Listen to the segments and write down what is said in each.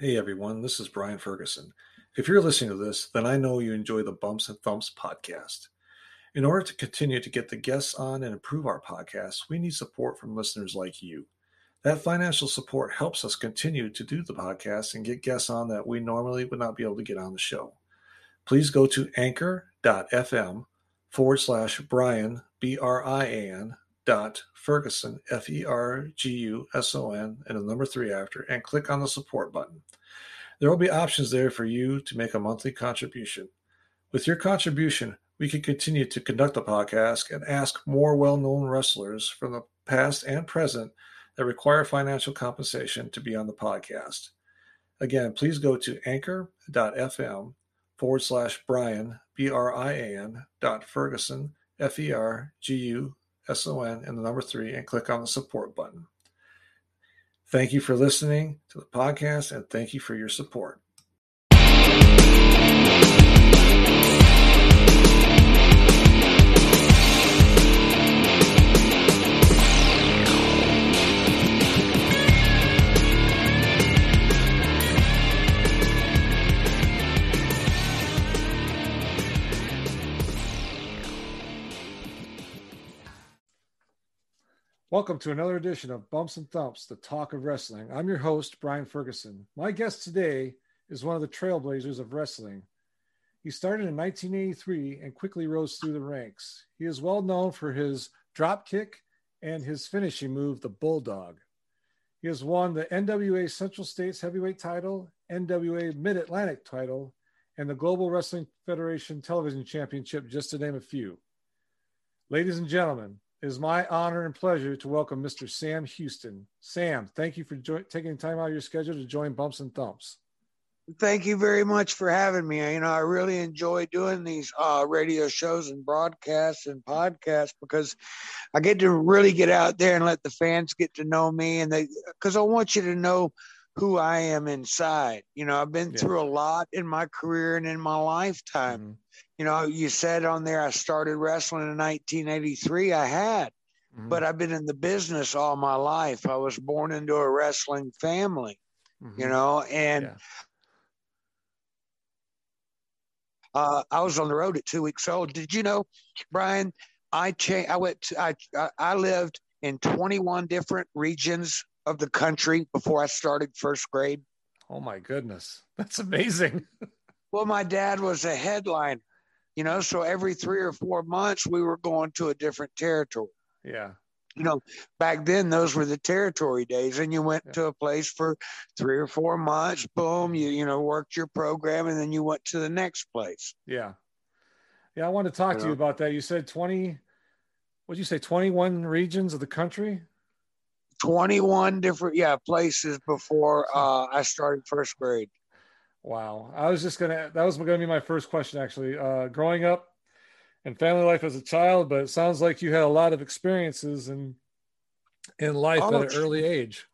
Hey everyone, this is Brian Ferguson. If you're listening to this, then I know you enjoy the Bumps and Thumps podcast. In order to continue to get the guests on and improve our podcast, we need support from listeners like you. That financial support helps us continue to do the podcast and get guests on that we normally would not be able to get on the show. Please go to anchor.fm forward slash Brian, B R I A N, dot Ferguson, F E R G U S O N, and the number three after, and click on the support button. There will be options there for you to make a monthly contribution. With your contribution, we can continue to conduct the podcast and ask more well known wrestlers from the past and present that require financial compensation to be on the podcast. Again, please go to anchor.fm forward slash Brian, B R I A N, dot Ferguson, F E R G U S O N, and the number three, and click on the support button. Thank you for listening to the podcast and thank you for your support. Welcome to another edition of Bumps and Thumps, the talk of wrestling. I'm your host, Brian Ferguson. My guest today is one of the trailblazers of wrestling. He started in 1983 and quickly rose through the ranks. He is well known for his drop kick and his finishing move, the Bulldog. He has won the NWA Central States Heavyweight title, NWA Mid Atlantic title, and the Global Wrestling Federation Television Championship, just to name a few. Ladies and gentlemen, it is my honor and pleasure to welcome Mr. Sam Houston. Sam, thank you for jo- taking time out of your schedule to join Bumps and Thumps. Thank you very much for having me. You know, I really enjoy doing these uh, radio shows and broadcasts and podcasts because I get to really get out there and let the fans get to know me, and they because I want you to know who I am inside. You know, I've been yeah. through a lot in my career and in my lifetime. Mm-hmm you know, you said on there I started wrestling in 1983. I had, mm-hmm. but I've been in the business all my life. I was born into a wrestling family, mm-hmm. you know, and yeah. uh, I was on the road at two weeks old. Did you know, Brian? I changed. I went. To, I I lived in 21 different regions of the country before I started first grade. Oh my goodness, that's amazing. well, my dad was a headliner you know so every three or four months we were going to a different territory yeah you know back then those were the territory days and you went yeah. to a place for three or four months boom you you know worked your program and then you went to the next place yeah yeah i want to talk you to know? you about that you said 20 what did you say 21 regions of the country 21 different yeah places before uh, i started first grade Wow. I was just gonna that was gonna be my first question actually. Uh growing up and family life as a child, but it sounds like you had a lot of experiences in in life oh, at an early age.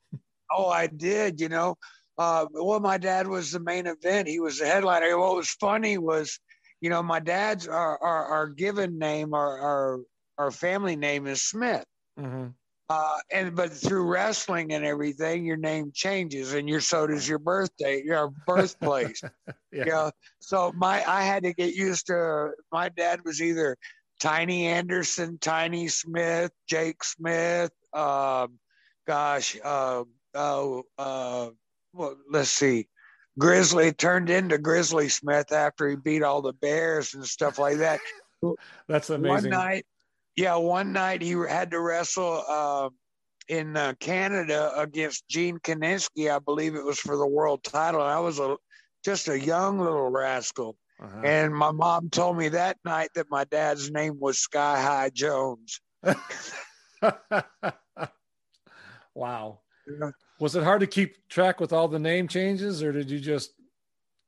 Oh, I did, you know. Uh well my dad was the main event. He was the headliner. What was funny was, you know, my dad's our our, our given name, our our our family name is Smith. Mm-hmm. Uh, and but through wrestling and everything, your name changes, and your so does your birthday, your birthplace. yeah. You know? So my I had to get used to. My dad was either Tiny Anderson, Tiny Smith, Jake Smith. Um, gosh, uh, uh, uh, well, let's see. Grizzly turned into Grizzly Smith after he beat all the Bears and stuff like that. That's amazing. One night, yeah, one night he had to wrestle uh, in uh, Canada against Gene Kiniski. I believe it was for the world title. I was a just a young little rascal. Uh-huh. And my mom told me that night that my dad's name was Sky High Jones. wow. Yeah. Was it hard to keep track with all the name changes, or did you just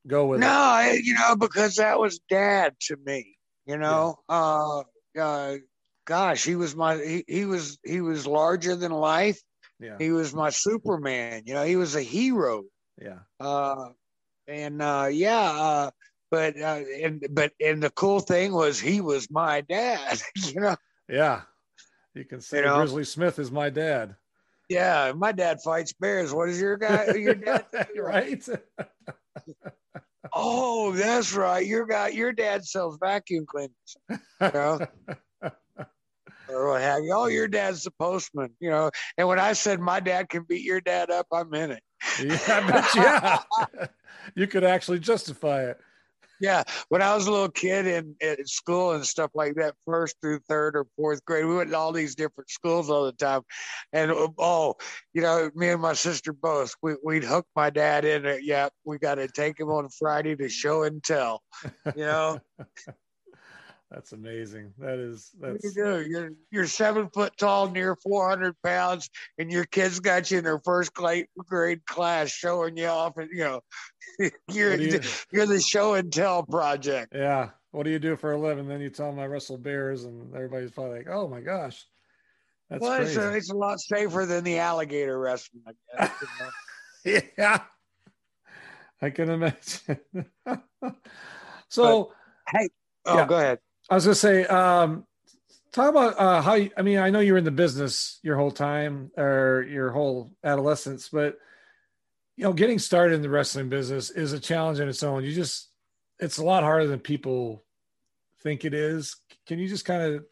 go with no, it? No, you know, because that was dad to me. You know, yeah. uh, uh, gosh, he was my he, he was he was larger than life. Yeah. He was my Superman. You know, he was a hero. Yeah. Uh, and uh, yeah, uh, but uh, and but and the cool thing was he was my dad. You know. Yeah. You can say you know? Grizzly Smith is my dad. Yeah, my dad fights bears. What is your guy? Your dad? right. oh, that's right. Your guy, your dad sells vacuum cleaners. You know? or what have you. Oh, your dad's the postman, you know. And when I said my dad can beat your dad up, I meant it. Yeah, I bet yeah. you could actually justify it. Yeah, when I was a little kid in, in school and stuff like that, first through third or fourth grade, we went to all these different schools all the time. And oh, you know, me and my sister both, we, we'd hook my dad in it. Yeah, we got to take him on Friday to show and tell, you know. That's amazing. That is that's you do. You're you're seven foot tall, near four hundred pounds, and your kids got you in their first grade class showing you off, and you know, you're you, you're the show and tell project. Yeah. What do you do for a living? Then you tell them I wrestle bears, and everybody's probably like, "Oh my gosh." That's well, it's a, it's a, lot safer than the alligator wrestling. I guess, yeah, I can imagine. so, but, hey, oh, yeah. go ahead. I was gonna say, um, talk about uh, how. You, I mean, I know you were in the business your whole time or your whole adolescence, but you know, getting started in the wrestling business is a challenge in its own. You just, it's a lot harder than people think it is. Can you just kind of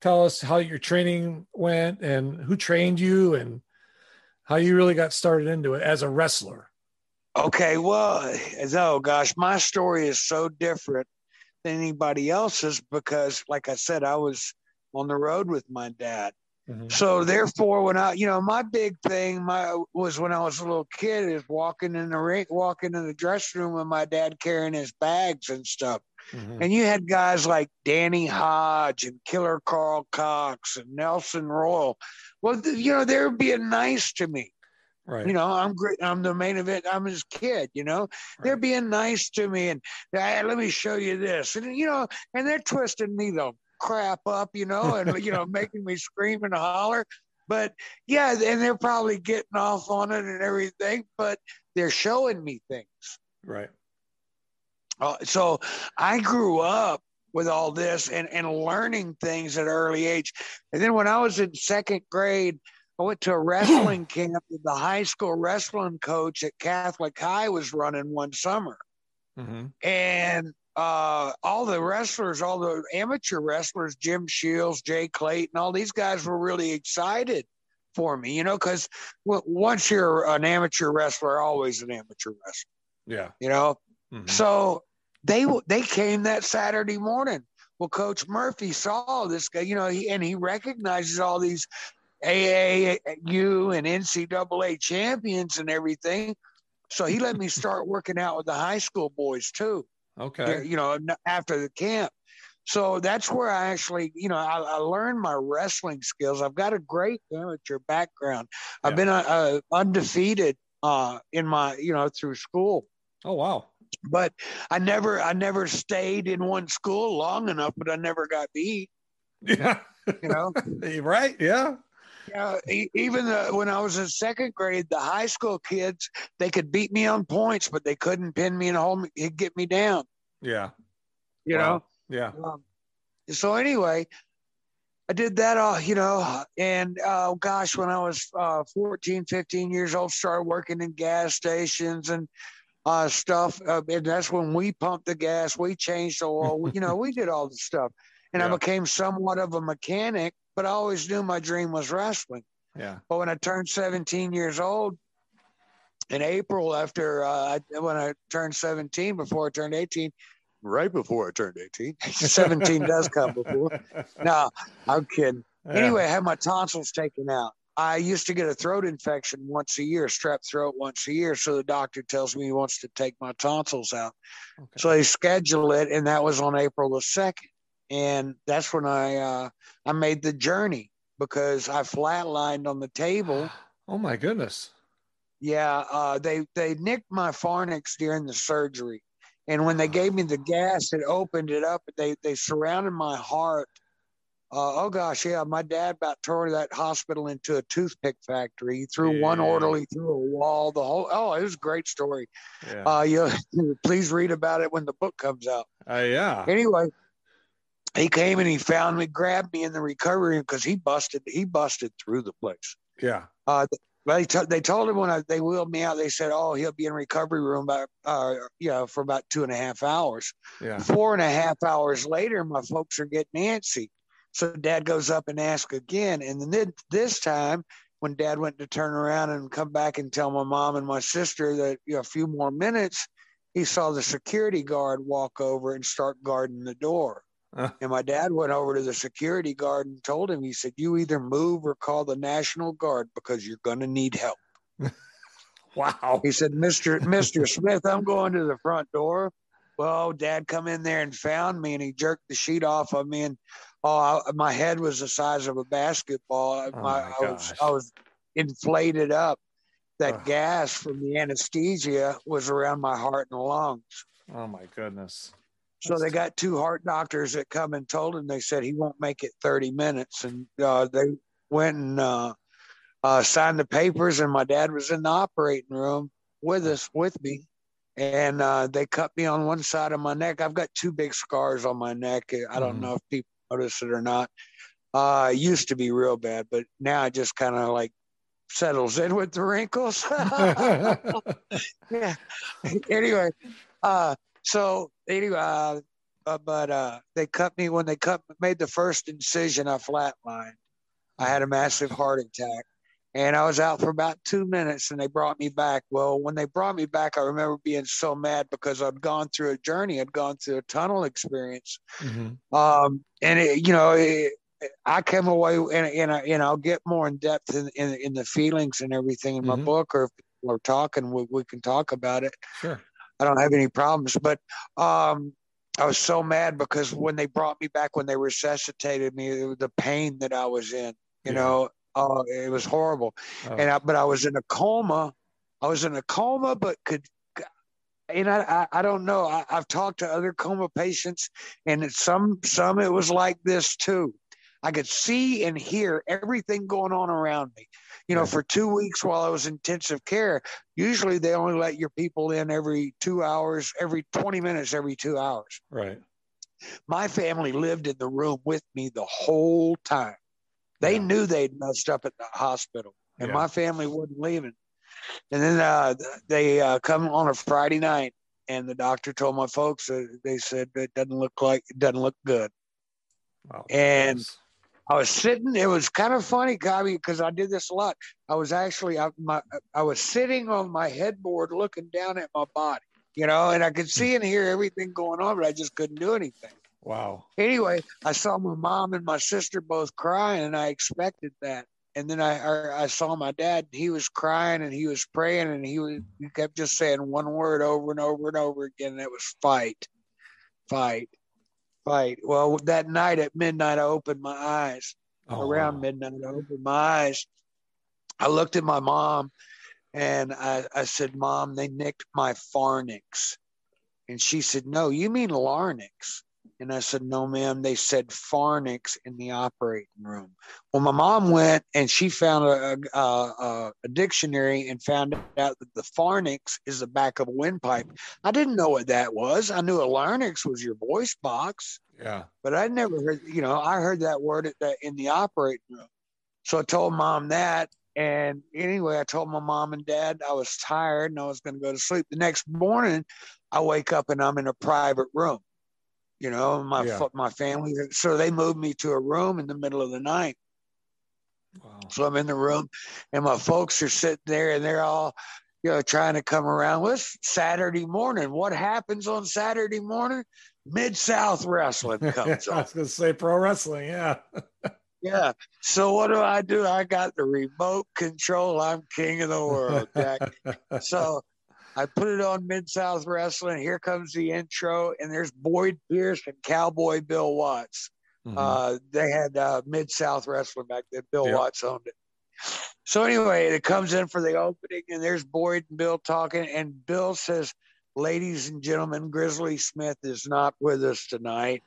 tell us how your training went and who trained you and how you really got started into it as a wrestler? Okay, well, oh gosh, my story is so different than anybody else's because, like I said, I was on the road with my dad. Mm-hmm. So therefore, when I, you know, my big thing, my was when I was a little kid, is walking in the ring, walking in the dressing room with my dad carrying his bags and stuff. Mm-hmm. And you had guys like Danny Hodge and Killer Karl Kox and Nelson Royal. Well, you know, they were being nice to me. Right. You know, I'm great. I'm the main event. I'm his kid. You know, right. they're being nice to me, and hey, let me show you this, and you know, and they're twisting me the crap up, you know, and you know, making me scream and holler. But yeah, and they're probably getting off on it and everything, but they're showing me things. Right. Uh, so I grew up with all this and, and learning things at an early age. And then when I was in second grade, I went to a wrestling camp that the high school wrestling coach at Catholic High was running one summer. Mm-hmm. And uh, all the wrestlers, all the amateur wrestlers, Jim Shields, Jay Clayton, all these guys were really excited for me, you know, because w- once you're an amateur wrestler, always an amateur wrestler. Yeah. You know, mm-hmm. so they they came that Saturday morning. Well, Coach Murphy saw this guy, you know, he, and he recognizes all these AAU and NCAA champions and everything. So he let me start working out with the high school boys too. Okay. You know, after the camp. So that's where I actually, you know, I, I learned my wrestling skills. I've got a great amateur background. Yeah. I've been uh, uh, undefeated uh, in my, you know, through school. Oh wow! But I never, I never stayed in one school long enough, but I never got beat. Yeah, you know, right? Yeah. Yeah, even the, when I was in second grade, the high school kids they could beat me on points, but they couldn't pin me and hold me, get me down. Yeah, you wow. know. Yeah. Um, so anyway, I did that all, you know, and uh, gosh, when I was uh, 14, 15 years old, started working in gas stations and uh, stuff. Uh, and that's when we pumped the gas, we changed the oil, you know, we did all the stuff. And yeah. I became somewhat of a mechanic but I always knew my dream was wrestling. Yeah. But when I turned 17 years old in April, after uh, when I turned 17, before I turned 18, right before I turned 18, 17 does come before. No, I'm kidding. Yeah. Anyway, I had my tonsils taken out. I used to get a throat infection once a year, strep throat once a year. So the doctor tells me he wants to take my tonsils out. Okay. So they schedule it, and that was on April the 2nd and that's when I uh, I made the journey because I flatlined on the table. Oh my goodness! Yeah, uh, they they nicked my pharynx during the surgery, and when they gave me the gas, it opened it up. They they surrounded my heart. Uh, oh gosh, yeah, my dad about tore that hospital into a toothpick factory. He threw yeah. one orderly through a wall. The whole oh, it was a great story. Yeah. Uh, you please read about it when the book comes out. Uh, yeah. Anyway, he came and he found me, grabbed me in the recovery room because he busted he busted through the place. Yeah. Uh, they, t- they told him when I, they wheeled me out, they said, "Oh, he'll be in recovery room about, uh, you know, for about two and a half hours." Yeah. Four and a half hours later, my folks are getting antsy, so Dad goes up and asks again, and then this time, when Dad went to turn around and come back and tell my mom and my sister that you know, a few more minutes, he saw the security guard walk over and start guarding the door. Uh. And my dad went over to the security guard and told him, he said, You either move or call the National Guard because you're going to need help. wow. He said, Mr. Mr. Smith, I'm going to the front door. Well, dad come in there and found me and he jerked the sheet off of me. And oh, I, my head was the size of a basketball. Oh my, my I, was, I was inflated up. That gas from the anesthesia was around my heart and lungs. Oh, my goodness. So they got two heart doctors that come and told him they said he won't make it 30 minutes, and uh, they went and uh, uh, signed the papers. And my dad was in the operating room with us, with me, and uh, they cut me on one side of my neck. I've got two big scars on my neck. I don't mm. know if people notice it or not. Uh, it used to be real bad, but now it just kind of like settles in with the wrinkles. yeah. anyway, uh, so anyway, uh, uh, but uh, they cut me when they cut made the first incision. I flatlined. I had a massive heart attack, and I was out for about two minutes. And they brought me back. Well, when they brought me back, I remember being so mad because I'd gone through a journey. I'd gone through a tunnel experience, mm-hmm. um, and it, you know, it, I came away and and, I, and I'll get more in depth in, in, in the feelings and everything in my mm-hmm. book, or if people are talking, we, we can talk about it. Sure. I don't have any problems. But um, I was so mad because when they brought me back, when they resuscitated me, the pain that I was in, you yeah. know, uh, it was horrible. Oh. And I, but I was in a coma. I was in a coma, but could. And I, I, I don't know. I, I've talked to other coma patients, and some some it was like this too. I could see and hear everything going on around me you know, for two weeks while I was in intensive care, usually they only let your people in every two hours, every 20 minutes, every two hours. Right. My family lived in the room with me the whole time. They yeah. knew they'd messed up at the hospital, and yeah. my family wasn't leaving. And then uh, they uh, come on a Friday night, and the doctor told my folks, uh, they said it doesn't look like it doesn't look good. Wow. And I was sitting. It was kind of funny, Cobby, because I did this a lot. I was actually I, my I was sitting on my headboard, looking down at my body, you know, and I could hmm. see and hear everything going on, but I just couldn't do anything. Wow. Anyway, I saw my mom and my sister both crying, and I expected that. And then I I saw my dad. He was crying and he was praying, and he was he kept just saying one word over and over and over again. And it was fight, fight, fight. Well, that night at midnight, I opened my eyes. Oh, Around wow. midnight, I opened my eyes. I looked at my mom and I, I said, Mom, they nicked my pharynx. And she said, No, you mean larynx. And I said, No, ma'am. They said pharynx in the operating room. Well, my mom went and she found a, a, a dictionary and found out that the pharynx is the back of a windpipe. I didn't know what that was. I knew a larynx was your voice box. Yeah. But I never heard, you know, I heard that word at the, in the operating room. So I told mom that. And anyway, I told my mom and dad I was tired and I was going to go to sleep. The next morning, I wake up and I'm in a private room you know, my yeah. my family. So they moved me to a room in the middle of the night. Wow. So I'm in the room, and my folks are sitting there, and they're all, you know, trying to come around. Well, it's Saturday morning. What happens on Saturday morning? Mid South Wrestling comes on. I was going to say pro wrestling. Yeah. yeah. So what do I do? I got the remote control. I'm king of the world, Jack. so I put it on Mid South Wrestling. Here comes the intro, and there's Boyd Pierce and Cowboy Bill Watts. Mm-hmm. Uh, they had uh, Mid South Wrestling back then. Bill yep. Watts owned it. So anyway, it comes in for the opening, and there's Boyd and Bill talking, and Bill says, "Ladies and gentlemen, Grizzly Smith is not with us tonight.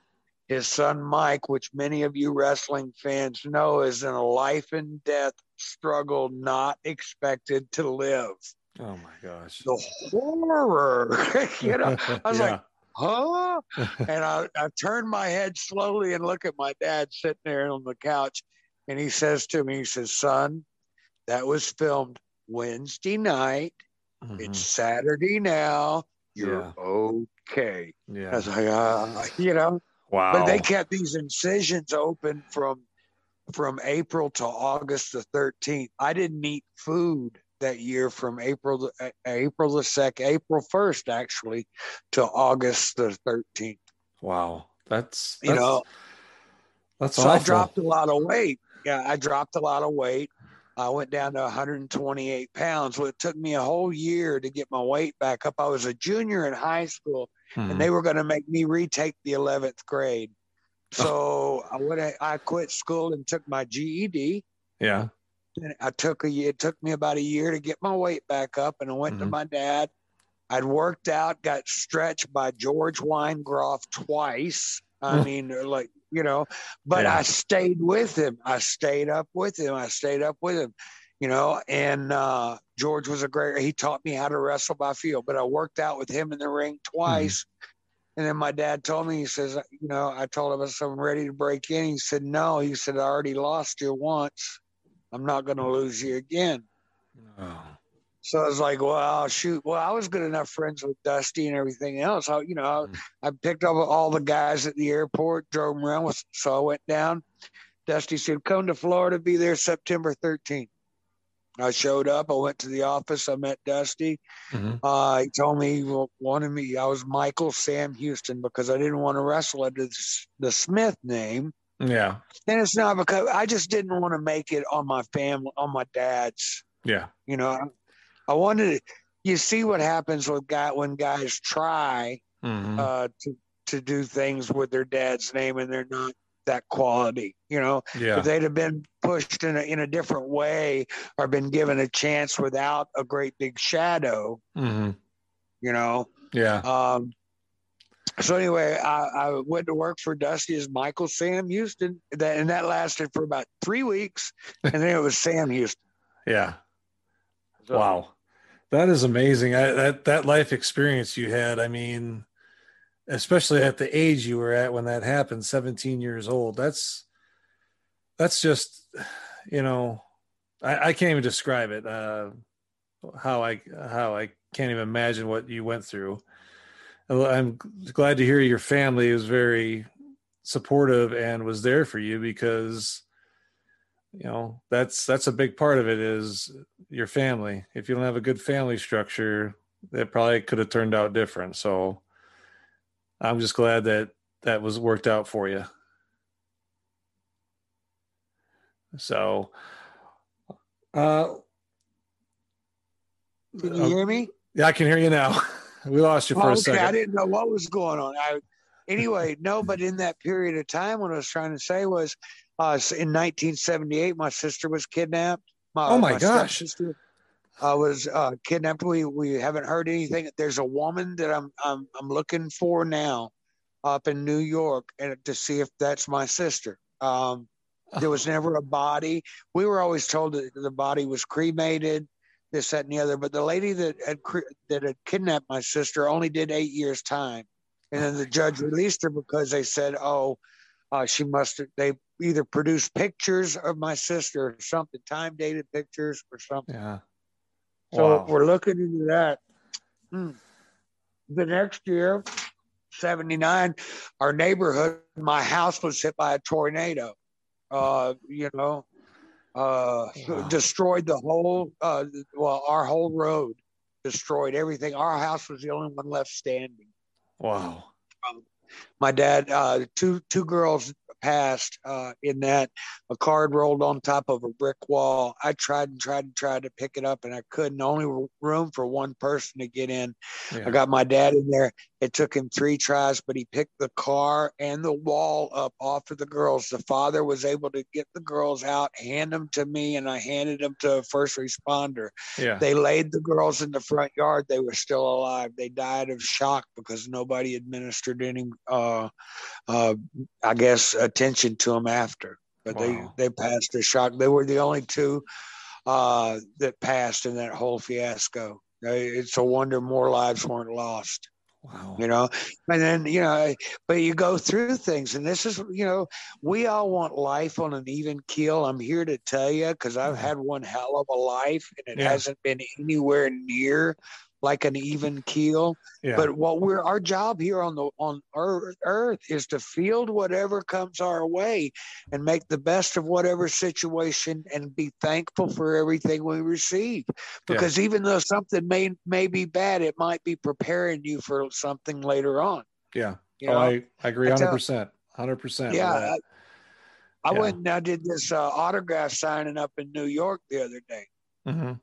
His son Mike, which many of you wrestling fans know, is in a life and death struggle, not expected to live." Oh my gosh. The horror. you know, I was yeah. like, huh? and I, I turned my head slowly and look at my dad sitting there on the couch. And he says to me, he says, son, that was filmed Wednesday night. Mhm. It's Saturday now. You're Yeah. okay. I yeah. was like, uh, you know, Wow. but they kept these incisions open from from April to August the 13th. I didn't eat food that year from April uh, April the second, April 1st actually, to August the 13th. wow. That's, You know, that's so awful. I dropped a lot of weight. Yeah, I dropped a lot of weight. I went down to 128 pounds. Well, it took me a whole year to get my weight back up. I was a junior in high school, Mhm. and they were going to make me retake the 11th grade. So I went. I quit school and took my GED. yeah. And I took a. It took me about a year to get my weight back up, and I went to Mhm. my dad. I'd worked out, got stretched by George Weingeroff twice. I Mm. mean, like you know, but Yeah. I stayed with him. I stayed up with him. I stayed up with him, you know. And uh, George was a great. He taught me how to wrestle by feel. But I worked out with him in the ring twice. And then my dad told me, he says, you know, I told him I said, I'm ready to break in. He said, no. He said, I already lost you once. I'm not going to lose you again. So I was like, well, shoot. Well, I was good enough friends with Dusty and everything else. I, you know, Mm. I picked up all the guys at the airport, drove them around. With, so I went down. Dusty said, come to Florida, be there September 13th. I showed up. I went to the office. I met Dusty. Mhm. Uh, he told me he wanted me. I was Michael Sam Houston because I didn't want to wrestle under the Smith name. Yeah. And it's not because I just didn't want to make it on my family, on my dad's. Yeah. You know, I wanted. to, You see what happens with guy when guys try Mhm. uh, to to do things with their dad's name and they're not that quality. You know, yeah. if they'd have been pushed in a in a different way or been given a chance without a great big shadow. hmm You know, Yeah. um, so anyway, I, I went to work for Dusty as Michael Sam Houston, that and that lasted for about three weeks, and then it was Sam Houston. Yeah. So, Wow. That is amazing. I, that that life experience you had, I mean, especially at the age you were at when that happened, 17 years old. That's that's just you know, I, I can't even describe it. Uh how I how I can't even imagine what you went through. I'm glad to hear your family was very supportive and was there for you because you know that's that's a big part of it is your family. If you don't have a good family structure it probably could have turned out different. So i'm just glad that that was worked out for you. So uh Can you hear me? yeah i can hear you now we lost you for Oh, a okay, second I didn't know what was going on. I, anyway, no, but in that period of time, what I was trying to say was, uh, in 1978, my sister was kidnapped. Oh, my gosh. stepsister, uh, was uh, kidnapped. We we haven't heard anything. There's a woman that I'm I'm I'm looking for now, up in New York, and to see if that's my sister. Um, there was never a body. We were always told that the body was cremated, this, that, and the other. But the lady that had that had kidnapped my sister only did eight years time, and then the judge released her because they said, "Oh, uh, she must." have They either produced pictures of my sister or something, time dated pictures or something. yeah So Wow. we're looking into that. Hmm. The next year, 79, our neighborhood, my house was hit by a tornado. Uh, you know, uh, Wow. destroyed the whole, uh, well, our whole road, destroyed everything. Our house was the only one left standing. wow My dad, uh, two two girls passed uh, in that. A card rolled on top of a brick wall. I tried and tried and tried to pick it up, and I couldn't. Only room for one person to get in. yeah. I got my dad in there. It took him three tries, but he picked the car and the wall up off of the girls. The father was able to get the girls out, hand them to me, and I handed them to a first responder. yeah They laid the girls in the front yard. They were still alive. They died of shock because nobody administered any, uh, uh, I guess, attention to them after. But Wow. they they passed the shock. They were the only two uh, that passed in that whole fiasco. It's a wonder more lives weren't lost. Wow. You know, and then, you know, but you go through things. And this is, you know, we all want life on an even keel. I'm here to tell you because I've mm-hmm. had one hell of a life and it Yeah. hasn't been anywhere near like an even keel. Yeah. But what we're our job here on the on earth, earth is to field whatever comes our way and make the best of whatever situation and be thankful for everything we receive. Because even though something may may be bad, it might be preparing you for something later on. yeah. You oh, know? I, I agree hundred percent. Hundred percent. yeah. I, Yeah. went and I did this uh, autograph signing up in New York the other day. hmm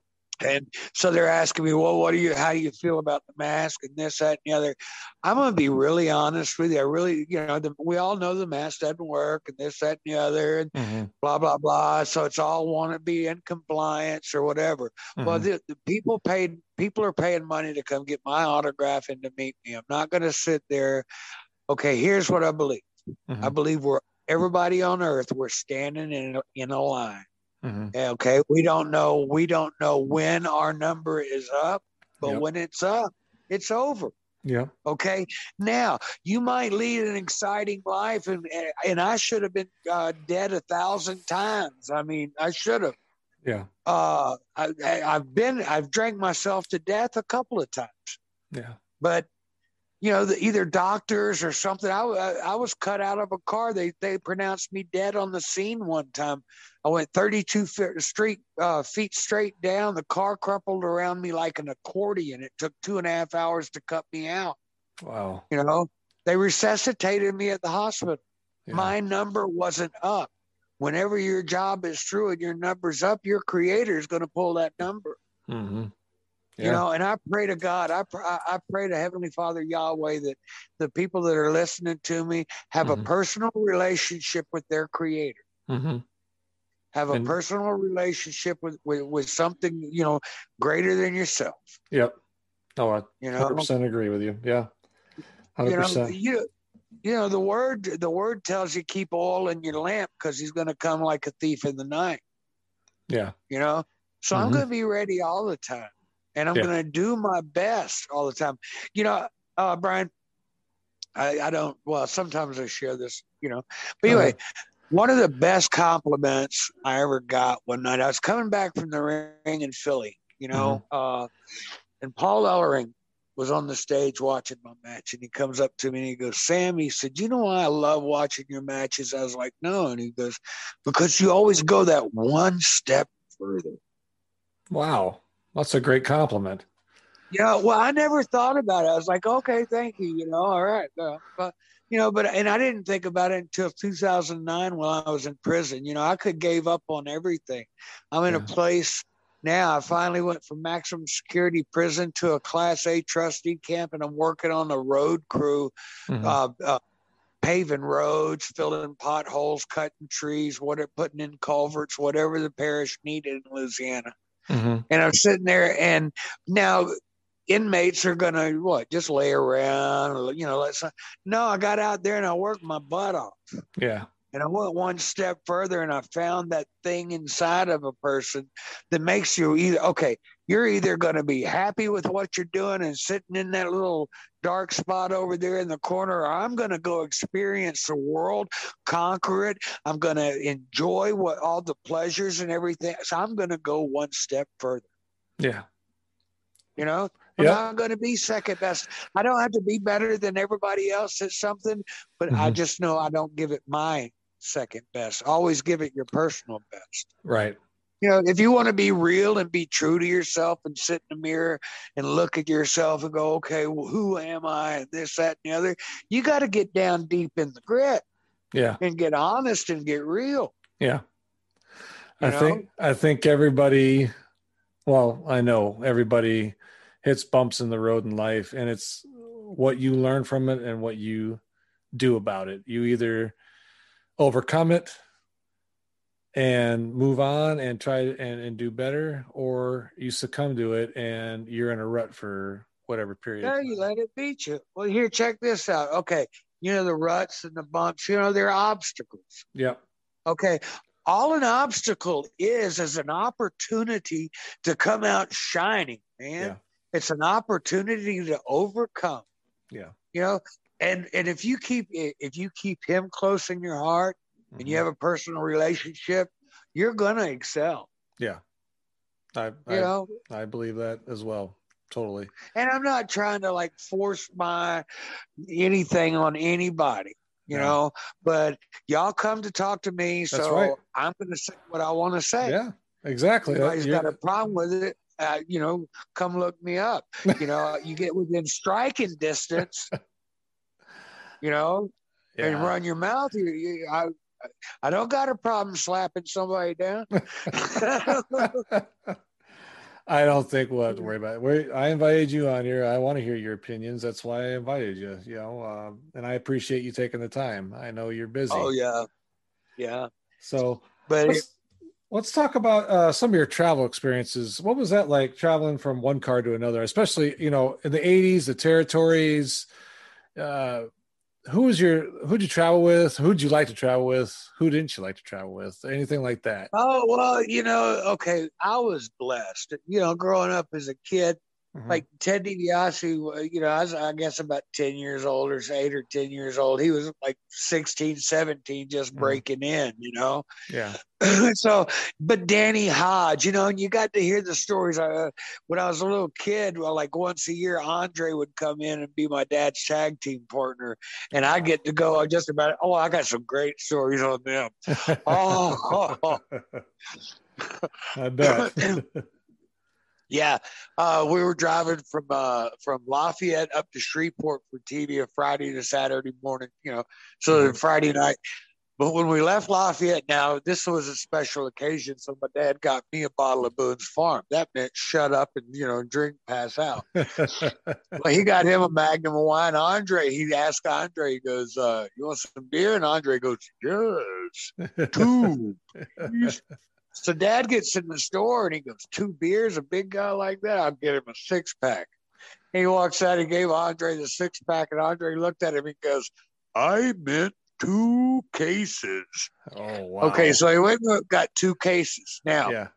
And so they're asking me, well, what do you, how do you feel about the mask and this, that, and the other? I'm going to be really honest with you. I really, you know, the, we all know the mask doesn't work and this, that, and the other, and hmm blah, blah, blah. So it's all want to be in compliance or whatever. Well, hmm the, the people paid, people are paying money to come get my autograph and to meet me. I'm not going to sit there. Okay, here's what I believe. I believe we're everybody on earth, we're standing in, in a line. Hmm Okay, we don't know we don't know when our number is up, but Yep. when it's up, it's over. Yeah. Okay, now you might lead an exciting life, and and I should have been uh, dead a thousand times. I mean, I should have. Yeah. Uh, I, I, I've been I've drank myself to death a couple of times, Yeah. but you know, the, either doctors or something. I, I I was cut out of a car. They they pronounced me dead on the scene one time. I went 32 feet, street, uh, feet straight down. The car crumpled around me like an accordion. It took two and a half hours to cut me out. Wow. You know, they resuscitated me at the hospital. Yeah. My number wasn't up. Whenever your job is through and your number's up, your creator is going to pull that number. hmm Yeah. You know, and I pray to God, I, pr- I pray to Heavenly Father Yahweh that the people that are listening to me have Mhm. a personal relationship with their Creator, hmm have a And- personal relationship with, with with something you know greater than yourself. Yep. Oh, I You know, hundred percent agree with you. Yeah. Hundred you know, you you know the word the word tells you keep oil in your lamp because He's going to come like a thief in the night. Yeah. you know so i'm Mhm. going to be ready all the time and i'm Yeah. going to do my best all the time you know uh brian i i don't well sometimes i share this you know but anyway ahead. one of the best compliments i ever got one night i was coming back from the ring in philly you know Mm-hmm. uh and paul ellering was on the stage watching my match and he comes up to me and he goes sam he said you know why i love watching your matches i was like no and he goes because you always go that one step further Wow. That's a great compliment. Yeah, well, I never thought about it. I was like, okay, thank you. You know, all right, uh, but you know, but and I didn't think about it until 2009 when I was in prison. You know, I could gave up on everything. I'm in a place now. I finally went from maximum security prison to a Class A trustee camp, and I'm working on the road crew, Mhm. uh, uh, paving roads, filling potholes, cutting trees, what putting in culverts, whatever the parish needed in Louisiana Mhm. and I'm sitting there, and now inmates are gonna what? Just lay around, you know? Let's no. I got out there and I worked my butt off, Yeah. and I went one step further, and I found that thing inside of a person that makes you either okay. You're either going to be happy with what you're doing and sitting in that little dark spot over there in the corner, or I'm going to go experience the world, conquer it. I'm going to enjoy what all the pleasures and everything. So I'm going to go one step further. Yeah. You know, I'm Yeah. not going to be second best. I don't have to be better than everybody else at something, but I Mhm. just know I don't give it my second best. Always give it your personal best. Right. You know, if you want to be real and be true to yourself and sit in the mirror and look at yourself and go, okay, well, who am I? And this, that, and the other, you got to get down deep in the grit Yeah. and get honest and get real. Yeah. You I know? think I think everybody well, I know everybody hits bumps in the road in life and it's what you learn from it and what you do about it. You either overcome it and move on and try and, and do better or you succumb to it and you're in a rut for whatever period. Yeah, you let it beat you. Well, here, check this out. Okay. You know, the ruts and the bumps, you know, they're obstacles. Yeah. Okay. All an obstacle is is an opportunity to come out shining, man. Yeah. It's an opportunity to overcome. Yeah. You know, and and if you keep if you keep him close in your heart mm-hmm. and you have a personal relationship, you're gonna excel. Yeah. I you I, know I believe that as well. Totally. And I'm not trying to like force my anything on anybody, you yeah. know, but y'all come to talk to me. That's so right. I'm going to say what I want to say. Yeah, exactly. Anybody's got a problem with it. Uh, you know, come look me up. You know, you get within striking distance, you know, yeah. and run your mouth. You, you, I, I don't got a problem slapping somebody down. I don't think we'll have to worry about it. we I invited you on here. I want to hear your opinions. That's why I invited you. You know, uh, and I appreciate you taking the time. I know you're busy. Oh yeah, yeah. So, but let's, let's talk about uh, some of your travel experiences. What was that like traveling from one car to another? Especially, you know, in the '80s, the territories. Uh, who was your who'd you travel with? Who'd you like to travel with? Who didn't you like to travel with? Anything like that? Oh well you know okay i was blessed. You know growing up as a kid Mm-hmm. Like Ted DiBiase, uh, you know, I was, I guess about 10 years old or eight or 10 years old. He was like 16, 17, just mm-hmm. breaking in, you know? Yeah. so, but Danny Hodge, you know, and you got to hear the stories. Uh, when I was a little kid, well, like once a year, Andre would come in and be my dad's tag team partner. And I get to go I just about, oh, I got some great stories on them. oh. I bet. Yeah, uh, we were driving from uh, from Lafayette up to Shreveport for TV a Friday to Saturday morning. You know, so mm-hmm. Friday night. But when we left Lafayette, now this was a special occasion, so my dad got me a bottle of Boone's Farm. That meant shut up and you know drink, pass out. well, he got him a Magnum of wine. Andre, he asked Andre, he goes, uh, "You want some beer?" And Andre goes, "Yes, two." So dad gets in the store and he goes, Two beers, a big guy like that, I'll get him a six pack. He walks out, he gave Andre the six pack, and Andre looked at him and goes, I meant two cases. Oh wow. Okay, so he went and got two cases. Now yeah.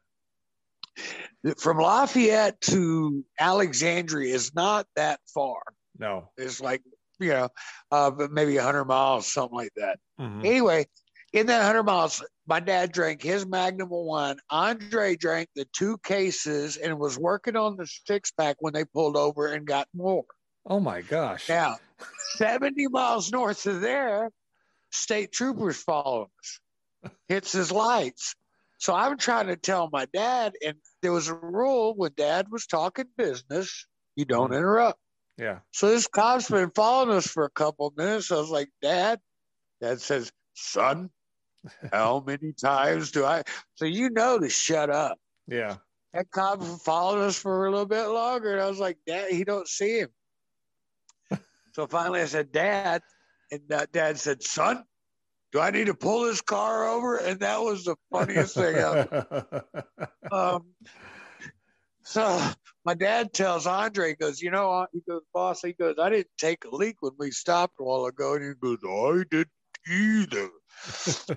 From Lafayette to Alexandria is not that far. No. It's like, you know, uh, maybe 100 miles, something like that. Mm-hmm. Anyway, in that 100 miles, my dad drank his Magnum of wine. Andre drank the two cases and was working on the six pack when they pulled over and got more. Oh my gosh. Now, 70 miles north of there, state troopers follow us, hits his lights. So I'm trying to tell my dad, and there was a rule when dad was talking business, you don't mm-hmm. interrupt. Yeah. So this cop's been following us for a couple minutes. I was like, Dad, Dad says, Son, how many times do I? So you know to shut up. Yeah. That cop followed us for a little bit longer, and I was like, Dad, he don't see him. so finally, I said, Dad, and uh, Dad said, Son, do I need to pull this car over? And that was the funniest thing ever. um, so my dad tells Andre, he goes, you know, he goes, boss, he goes, I didn't take a leak when we stopped a while ago. And he goes, I didn't either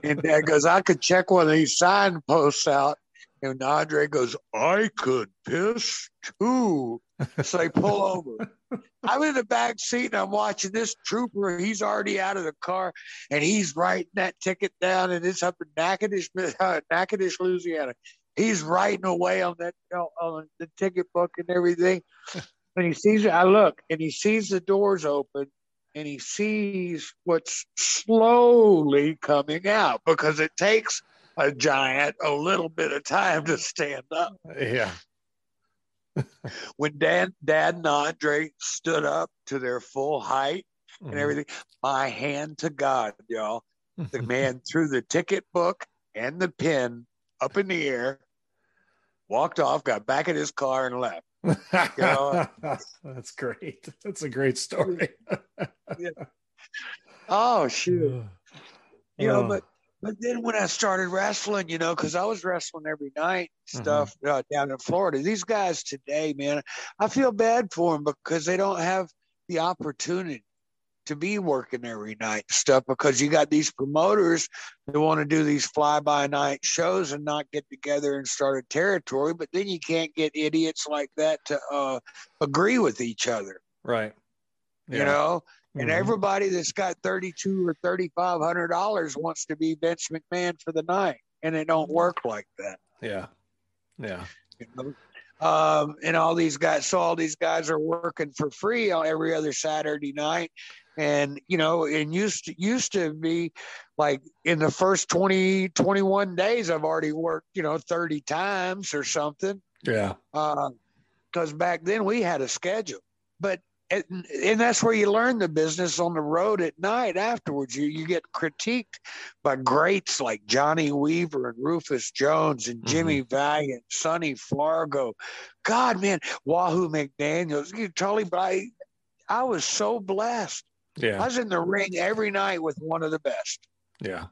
and dad goes, I could check one of these signposts out. And Andre goes, I could piss too. So they pull over. I'm in the back seat and I'm watching this trooper. He's already out of the car and he's writing that ticket down. And it's up in Natchitoches, uh, Natchitoches, Louisiana. He's writing away on that you on the ticket book and everything. And he sees it. I look and he sees the doors open and he sees what's slowly coming out because it takes a giant a little bit of time to stand up. Yeah. when Dad, Dad and Andre stood up to their full height mm-hmm. and everything, my hand to God, y'all, the man threw the ticket book and the pin up in the air, walked off, got back in his car, and left. That's great. That's a great story. yeah. Oh shoot. You know, but but then when I started wrestling, you know, because I was wrestling every night, mm-hmm. stuff mm-hmm. uh, down in Florida. These guys today, man, I feel bad for them because they don't have the opportunity to be working every night stuff because you got these promoters that want to do these fly by night shows and not get together and start a territory but then you can't get idiots like that to uh, agree with each other right you know. And Mhm. everybody that's got thirty-two or thirty-five hundred dollars wants to be Vince McMahon for the night, and it don't work like that. yeah, yeah, You know? Um, and all these guys, so all these guys are working for free on every other Saturday night. And, you know, and used to, used to be like in the first 20, 21 days, I've already worked, you know, 30 times or something. yeah, uh, Because back then we had a schedule. But, and, and that's where you learn the business on the road at night afterwards. You, you get critiqued by greats like Johnny Weaver and Rufus Jones and mm-hmm. Jimmy Valiant, Sonny Fargo. God, man, Wahoo McDaniels, you Charlie, but I, I was so blessed. I was in the ring every night with one of the best. yeah.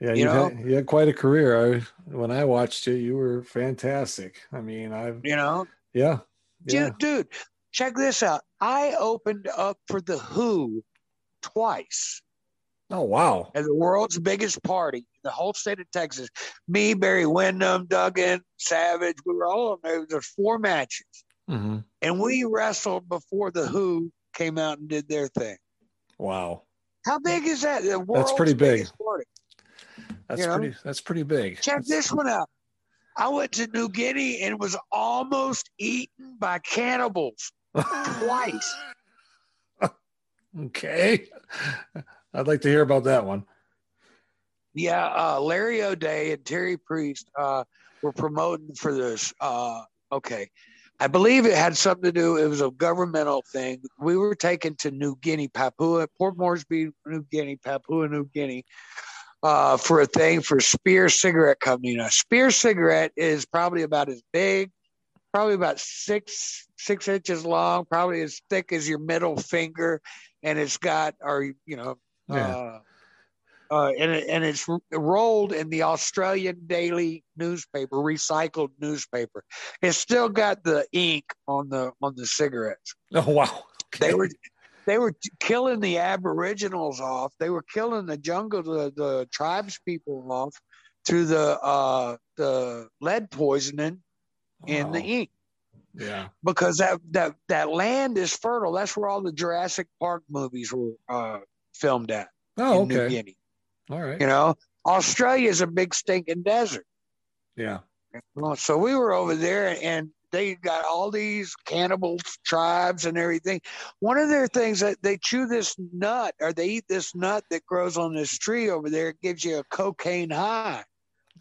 Yeah, You you know? had, you had quite a career. I, when I watched you, you were fantastic. I mean, I've You know, yeah, yeah. dude, dude, check this out. I opened up for the Who twice. Oh wow, at the world's biggest party, the whole state of Texas. Me, Barry Windham, Duggan, Savage, we were all on there. There's four matches. hmm And we wrestled before the Who came out and did their thing. wow. How big is that? World's pretty big. That's You know? pretty. That's pretty big. Check this one out. I went to New Guinea and was almost eaten by cannibals twice. okay, I'd like to hear about that one. Yeah, uh, Larry O'Dea and Terry Priest uh, were promoting for this. Uh, okay, I believe it had something to do. It was a governmental thing. We were taken to New Guinea, Papua, Port Moresby, New Guinea, Papua New Guinea, uh, for a thing for Spear Cigarette Company. Now, Spear Cigarette is probably about as big, probably about six six inches long, probably as thick as your middle finger, and it's got, or you know, Yeah. uh, uh, and it, and it's rolled in the Australian daily newspaper, recycled newspaper. It's still got the ink on the on the cigarettes. Oh wow. They were they were killing the Aboriginals off. They were killing the jungle, the the tribes people off through the uh, the lead poisoning in the ink Yeah. because that that that land is fertile. That's where all the Jurassic Park movies were uh, filmed at Oh in New okay. Guinea. All right. You know, Australia is a big stinking desert. Yeah. So we were over there and they got all these cannibal tribes and everything. One of their things that they chew this nut or they eat this nut that grows on this tree over there. It gives you a cocaine high.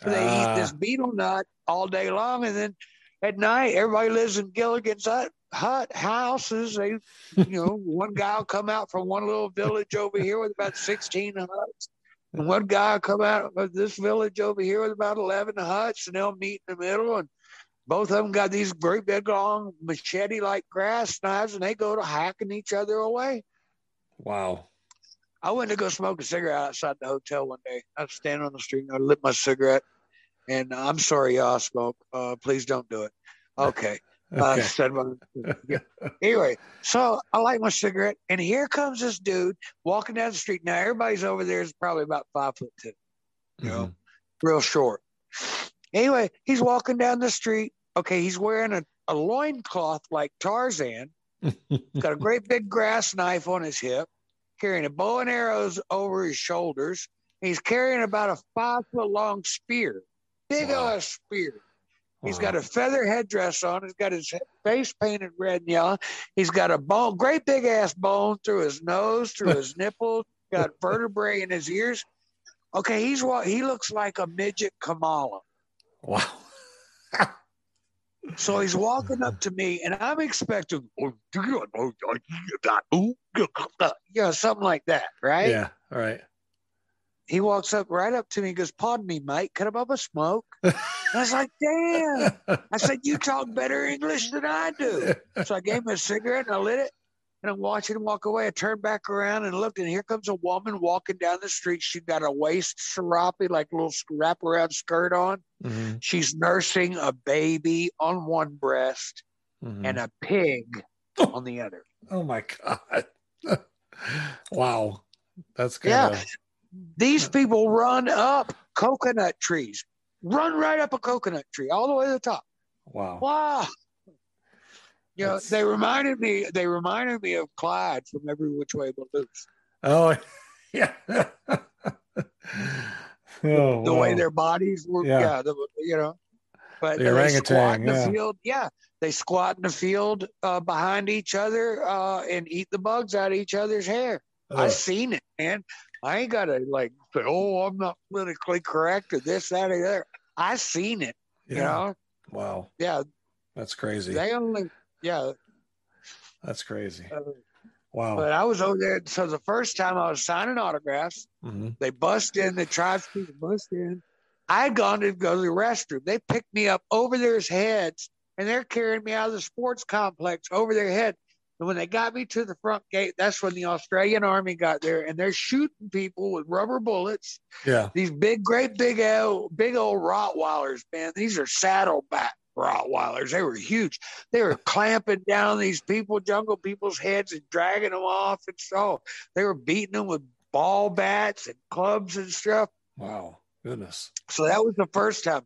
So they eat this Ah, betel nut all day long. And then at night, everybody lives in Gilligan's hut, hut houses. They, you know, one guy will come out from one little village over here with about 16 huts. And one guy come out of this village over here with about 11 huts, and they'll meet in the middle. And both of them got these great big long machete like grass knives, and they go to hacking each other away. wow. I went to go smoke a cigarette outside the hotel one day. I was standing on the street and I lit my cigarette. And I'm sorry, y'all smoke. Uh, please don't do it. Okay. I Okay. said my, yeah. Anyway, so I light my cigarette, and here comes this dude walking down the street. Now everybody's over there is probably about five foot two, you know, mm-hmm. real short. Anyway, he's walking down the street. Okay, he's wearing a, a loincloth like Tarzan. He's got a great big grass knife on his hip, carrying a bow and arrows over his shoulders. He's carrying about a five foot long spear, big Wow. ass spear. He's Wow. got a feather headdress on. He's got his face painted red and yellow. He's got a bone, great big ass bone through his nose, through his nipples. Got vertebrae in his ears. Okay, he's what he looks like a midget Kamala. Wow. So he's walking up to me, and I'm expecting, oh, yeah, oh, something like that, right? Yeah. All right. He walks up right up to me and goes, Pardon me, mate, can I have a smoke? And I was like, Damn. I said, You talk better English than I do. So I gave him a cigarette and I lit it. And I'm watching him walk away. I turned back around and looked, and here comes a woman walking down the street. She got a waist serape, like a little wraparound skirt on. Mhm, She's nursing a baby on one breast mhm. and a pig on the other. oh my god. wow. That's kind Yeah. These people run up coconut trees, run right up a coconut tree all the way to the top. wow. Wow. You know, That's- they reminded me. They reminded me of Clyde from Every Which Way But Loose. Oh, yeah. oh, the way wow. their bodies were. Yeah. Yeah, the, you know. But The they orangutan, squat in the yeah. field. Yeah, they squat in the field uh, behind each other uh, and eat the bugs out of each other's hair. Ugh. seen it, man. I ain't gotta like say, "Oh, I'm not politically correct" or this, that, or the other. I seen it. yeah. You know. Wow. Yeah, That's crazy. they only. Yeah, That's crazy. uh, Wow. but I was over there. So the first time I was signing autographs, hmm They bust in, the tribes people bust in. I had gone to go to the restroom. They picked me up over their heads and they're carrying me out of the sports complex over their head. And when they got me to the front gate, that's when the Australian army got there and they're shooting people with rubber bullets. Yeah. These big, great big old, big old Rottweilers, man. These are saddleback Rottweilers. They were huge. They were clamping down these people, jungle people's heads and dragging them off. And so they were beating them with ball bats and clubs and stuff. Wow. Goodness. So that was the first time.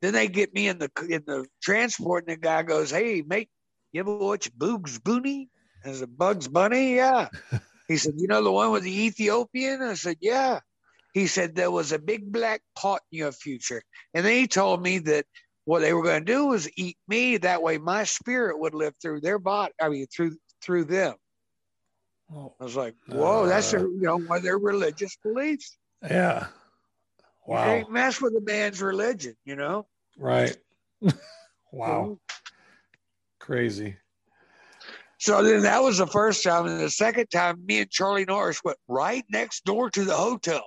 Then they get me in the in the transport, and the guy goes, "Hey, mate, you ever watch Boogs Bunny?" I said, "Bugs Bunny, yeah." he said, "You know the one with the Ethiopian?" I said, "Yeah." He said there was a big black pot in your future, and then he told me that what they were going to do was eat me. That way, my spirit would live through their body. I mean, through through them. I was like, "Whoa, that's Uh. their, you know one of their religious beliefs." yeah. You Wow. can't mess with a man's religion, you know. Right. wow. Crazy. So then that was the first time. And the second time, me and Charlie Norris went right next door to the hotel,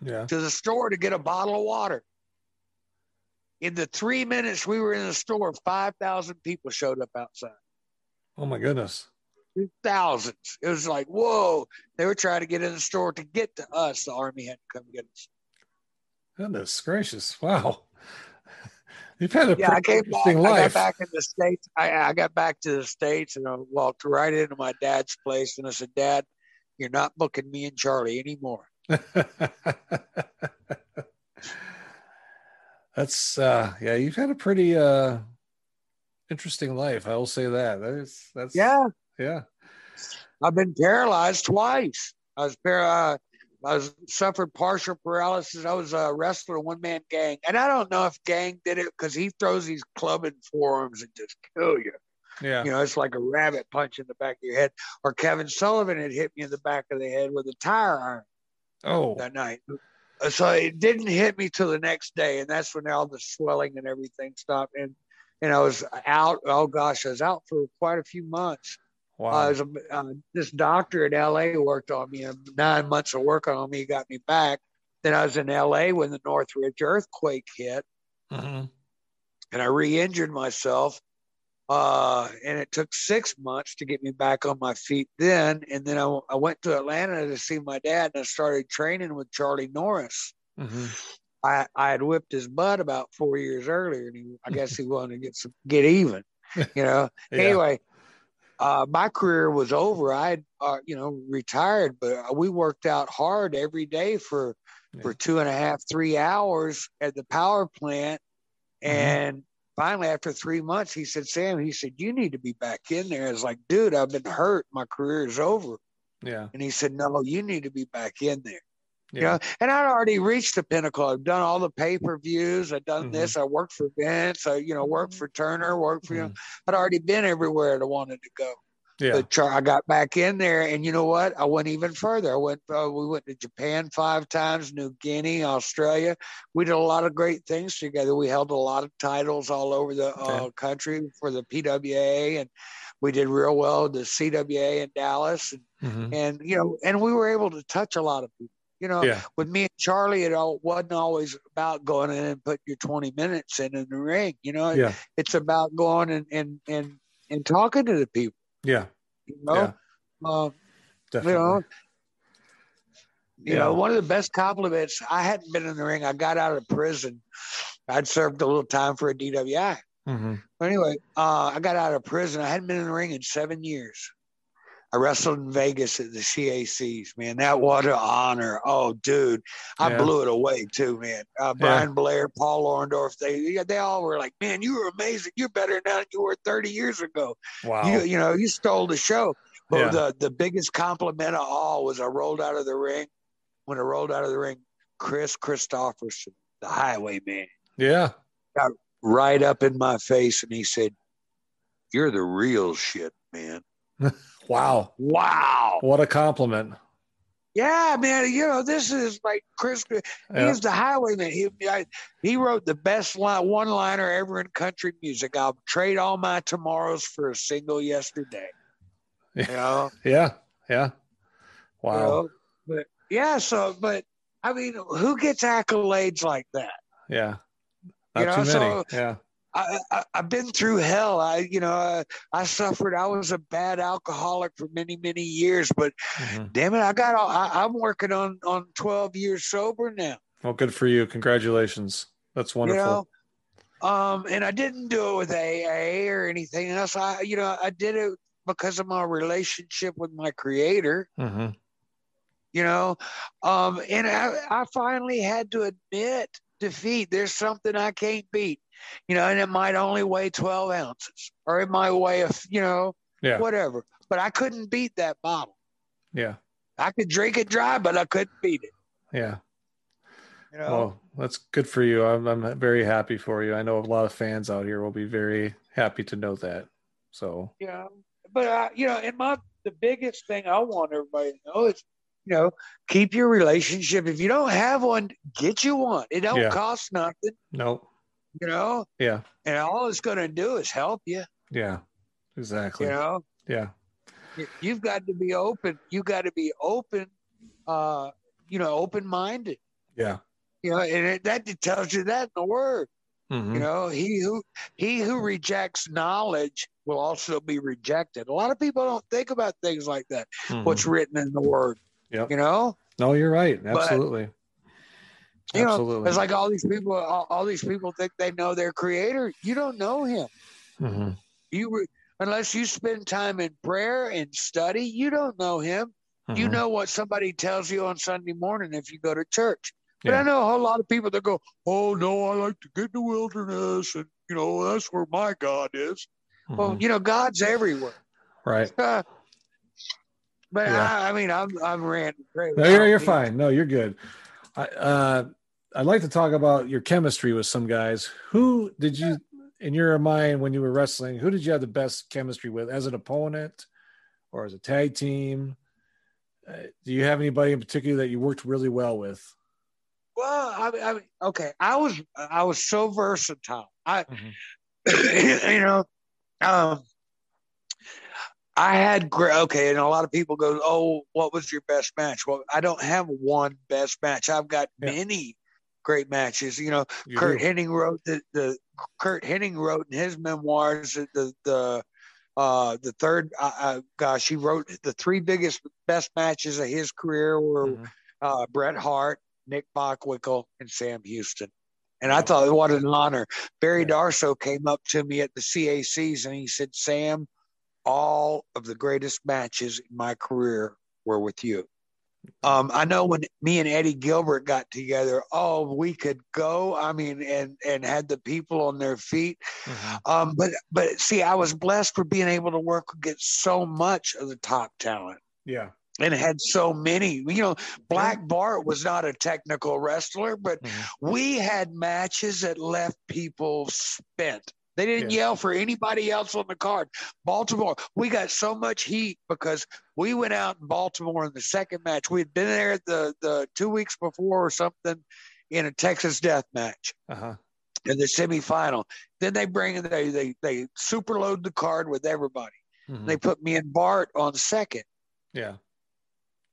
Yeah. to the store to get a bottle of water. In the three minutes we were in the store, 5,000 people showed up outside. Oh my goodness. Thousands. It was like, whoa. They were trying to get in the store to get to us. The Army had to come get us. Goodness gracious. Wow. You've had a Yeah, I came back. interesting I got back in the States. I, I got back to the States and I walked right into my dad's place. And I said, Dad, you're not booking me and Charlie anymore. that's uh yeah, you've had a pretty uh interesting life. I will say that. That's that's Yeah. yeah. I've been paralyzed twice. I was par- uh, I was suffered partial paralysis. I was a wrestler, one man gang, and I don't know if gang did it because he throws these clubbing forearms and just kill you. Yeah. You know, it's like a rabbit punch in the back of your head. Or Kevin Sullivan had hit me in the back of the head with a tire iron Oh, that night. So it didn't hit me till the next day, and that's when all the swelling and everything stopped. And and I was out. Oh gosh, I was out for quite a few months. Wow. Uh, was a, uh, this doctor in LA worked on me. Nine months of work on me got me back. Then I was in LA when the Northridge earthquake hit, Mhm. and I re-injured myself. Uh, and it took six months to get me back on my feet. Then, and then I, I went to Atlanta to see my dad, and I started training with Charlie Norris. Mhm. I, I had whipped his butt about four years earlier, and he, I guess he wanted to get some get even, you know. Yeah. Anyway, uh, my career was over. I had, uh, you know, retired, but we worked out hard every day for for two and a half, three hours at the power plant. Mhm. And finally, after three months, he said, "Sam," he said, "You need to be back in there." I was like, "Dude, I've been hurt. My career is over." Yeah. And he said, "No, you need to be back in there." Yeah. You know, and I'd already reached the pinnacle. I've done all the pay per views. I've done Mhm. this. I worked for Vince. I, you know, worked for Turner. Worked for you know. Mhm. I'd already been everywhere I wanted to go. Yeah. But Char- I got back in there, and you know what? I went even further. I went. Uh, we went to Japan five times, New Guinea, Australia. We did a lot of great things together. We held a lot of titles all over the uh, country for the PWA, and we did real well at the CWA in Dallas, and, Mhm. and you know, and we were able to touch a lot of people. You know, Yeah. with me and Charlie, it all wasn't always about going in and putting your 20 minutes in in the ring. You know, Yeah. it's about going and and and and talking to the people. Yeah. You know, Yeah. um, you know, you Yeah. know, one of the best compliments. I hadn't been in the ring. I got out of prison. I'd served a little time for a DWI. Mhm. But anyway, uh, I got out of prison. I hadn't been in the ring in seven years. I wrestled in Vegas at the CACs, man. That what an honor. Oh, dude, I Yeah. blew it away too, man. Uh, Brian Yeah. Blair, Paul Orndorff, they they all were like, man, you were amazing. You're better now than you were 30 years ago. Wow. You you know, you stole the show. But Yeah. the the biggest compliment of all was I rolled out of the ring. When I rolled out of the ring, Kris Kristofferson, the Highwayman, yeah. Got right up in my face, and he said, "You're the real shit, man." Wow. Wow. What a compliment. Yeah, man. You know, this is like Chris. Yeah. He's the highwayman. He I, he wrote the best line, one liner ever in country music. I'll trade all my tomorrows for a single yesterday. You know, Yeah. Yeah. you Wow. know? but yeah. So, but I mean, who gets accolades like that? Yeah. Not You know, too many. so- yeah. I, I I've been through hell. I you know I, I suffered. I was a bad alcoholic for many many years, but Mhm. damn it, I got all, I, I'm working on on 12 years sober now. Well, good for you. Congratulations. That's wonderful. You know, um, and I didn't do it with AA or anything else. I, you know, I did it because of my relationship with my creator. hmm You know, um, and I, I finally had to admit defeat. There's something I can't beat. You know, and it might only weigh 12 ounces, or it might weigh a, you know, Yeah. whatever. But I couldn't beat that bottle. Yeah. I could drink it dry, but I couldn't beat it. Yeah. You know. Well, that's good for you. I'm, I'm very happy for you. I know a lot of fans out here will be very happy to know that. So, yeah. But uh, you know, and my the biggest thing I want everybody to know is, you know, keep your relationship. If you don't have one, get you one. It don't Yeah. cost nothing, no. You know, Yeah. and all it's going to do is help you. Yeah. Exactly. You know, Yeah. You- you've got to be open. You've got to be open. Uh, you know, open minded. Yeah. You know, and it, that tells you that in the word. Mhm. You know, he who he who rejects knowledge will also be rejected. A lot of people don't think about things like that. Mhm. What's written in the word. Yep. You know, No, you're right. But- Absolutely. you know, it's like all these people. All, all these people think they know their creator. You don't know him. Mhm. You re- unless you spend time in prayer and study. You don't know him. You Mhm. know what somebody tells you on Sunday morning if you go to church. But Yeah. I know a whole lot of people that go, "Oh no, I like to get in the wilderness, and you know that's where my God is." Well, Mhm. you know, God's everywhere. right. Uh, but Yeah. I, I mean, I'm I'm ranting. No, you're, you're fine. No, you're good. I, uh, I'd like to talk about your chemistry with some guys. Who did you, in your mind, when you were wrestling, who did you have the best chemistry with as an opponent or as a tag team? Uh, do you have anybody in particular that you worked really well with? Well, I mean, I mean, okay. I was I was so versatile. I, Mhm. you know, um, I had great. Okay, and a lot of people go, "Oh, what was your best match?" Well, I don't have one best match. I've got Yeah. many great matches. You know, You Curt do. Hennig wrote the, the Curt Hennig wrote in his memoirs that the the uh the third uh, uh, gosh he wrote the three biggest best matches of his career were Mhm. uh, Bret Hart, Nick Bockwinkel, and Sam Houston. And I thought, what an honor. Barry Darsow came up to me at the CACs and he said, Sam, all of the greatest matches in my career were with you. Um, I know when me and Eddie Gilbert got together, oh, we could go. I mean, and and had the people on their feet. Mhm. Um, but but see, I was blessed for being able to work against so much of the top talent Yeah. and had so many. You know, Black Bart was not a technical wrestler, but Mhm. we had matches that left people spent. They didn't Yeah. yell for anybody else on the card. Baltimore, we got so much heat because we went out in Baltimore in the second match. We had been there the the two weeks before or something in a Texas death match Uh-huh. in the semifinal. Then they bring they they they super load the card with everybody. Mhm. They put me and Bart on second. Yeah.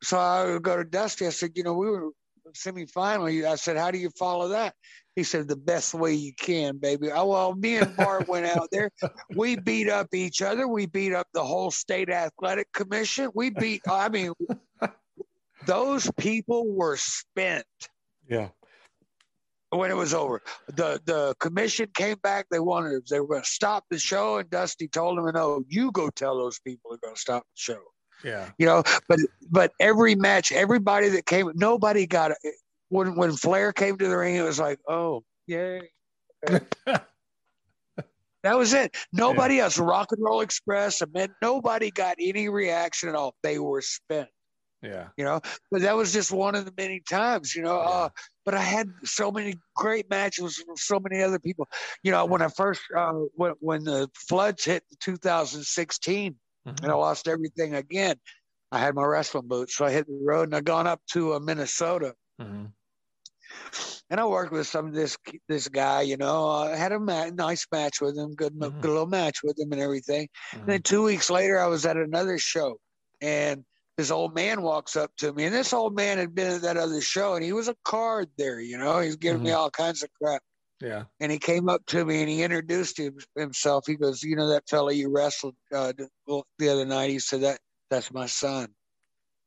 So I would go to Dusty. I said, you know, we were semifinal. I said, how do you follow that? He said, the best way you can, baby. Oh, well, me and Bart went out there. We beat up each other. We beat up the whole state athletic commission. We beat, I mean, those people were spent Yeah. when it was over. The the commission came back. They wanted they were going to stop the show, and Dusty told them, "No, you go tell those people they're going to stop the show." Yeah. You know, but but every match, everybody that came, nobody got it. When when Flair came to the ring, it was like, oh, yay. That was it. Nobody else. Rock and Roll Express, I mean, nobody got any reaction at all. They were spent. Yeah. You know, but that was just one of the many times, you know. Yeah. Uh, but I had so many great matches with so many other people. You know, when I first, uh, when, when the floods hit in 2016 Mhm. and I lost everything again, I had my wrestling boots. So I hit the road and I gone up to uh, Minnesota Mhm. and I worked with some of this this guy. You know, I had a ma- nice match with him, good, Mhm. good little match with him and everything. And then two weeks later, I was at another show, and this old man walks up to me, and this old man had been at that other show, and he was a card there. You know, he's giving me all kinds of crap. Yeah. And he came up to me and he introduced him, himself. He goes, "You know that fella you wrestled uh, the, other night?" He said, "That that's my son."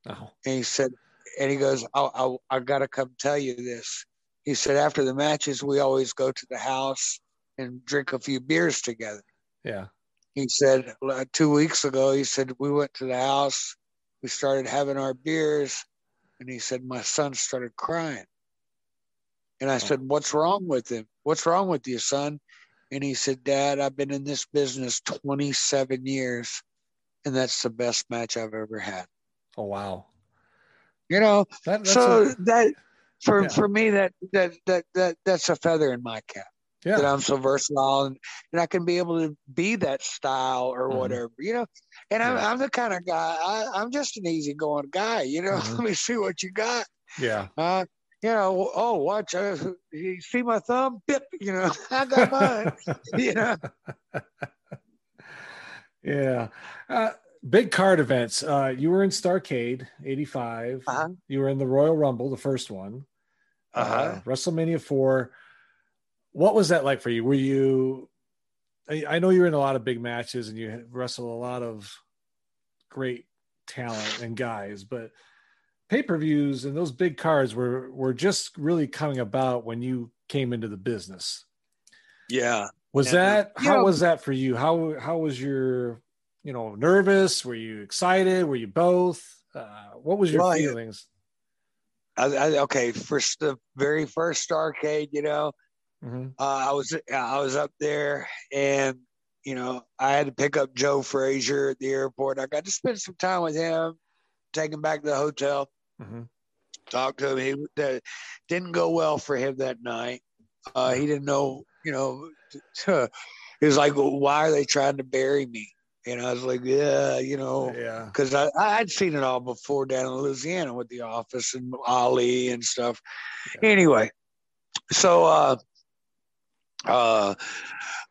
Oh. And he said, and he goes, I, I, I got to come tell you this. He said, after the matches, we always go to the house and drink a few beers together. Yeah. He said, uh, two weeks ago, he said, we went to the house, we started having our beers, and he said, my son started crying. And I said, what's wrong with him? What's wrong with you, son? And he said, Dad, I've been in this business 27 years, and that's the best match I've ever had. Oh wow. You know, That, that's so a- that for Yeah. for me that that that that that's a feather in my cap that. I'm so versatile and, and I can be able to be that style or Mhm. whatever you know and I'm, Yeah. I'm the kind of guy I, I'm just an easygoing guy you know Mhm. let me see what you got Yeah. uh you know oh watch uh, you see my thumb Bip, you know I got mine you know Yeah. Uh, big card events. Uh, you were in Starcade 85. uh-huh. You were in the Royal Rumble, the first one. Uh-huh. WrestleMania 4. What was that like for you? Were you, I, I know you're in a lot of big matches and you wrestle a lot of great talent and guys, but pay per views and those big cards were, were just really coming about when you came into the business. yeah Was Yeah. that how know- was that for you? How how was your you know nervous? Were you excited? Were you both? Uh, what was your Well, feelings? I, I, okay first the very first arcade you know Mhm. uh, I was I was up there, and you know I had to pick up Joe Frazier at the airport. I got to spend some time with him, take him back to the hotel, Mhm. talk to him. He that didn't go well for him that night. Uh, he didn't know, you know. he was like, well, "Why are they trying to bury me?" And I was like, "Yeah, you know." Yeah, because I I'd seen it all before down in Louisiana with the office and Ali and stuff. Yeah. Anyway, so uh, uh,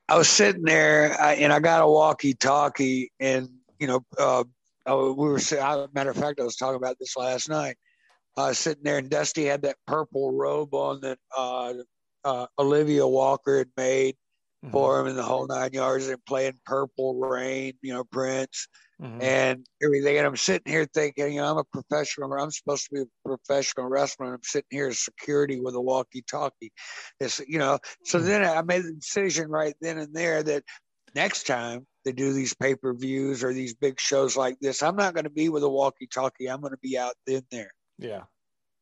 I was sitting there I, and I got a walkie-talkie, and you know, uh, I, we were. I, matter of fact, I was talking about this last night. I was sitting there, and Dusty had that purple robe on that uh, uh, Olivia Walker had made Mhm. for him in the whole nine yards, and playing Purple Rain, you know, Prince Mhm. and everything. And I'm sitting here thinking, you know, I'm a professional. I'm supposed to be a professional wrestler. And I'm sitting here as security with a walkie-talkie. It's, you know, so Hmm. then I made the decision right then and there that next time they do these pay-per-views or these big shows like this, I'm not going to be with a walkie-talkie. I'm going to be out in there. yeah,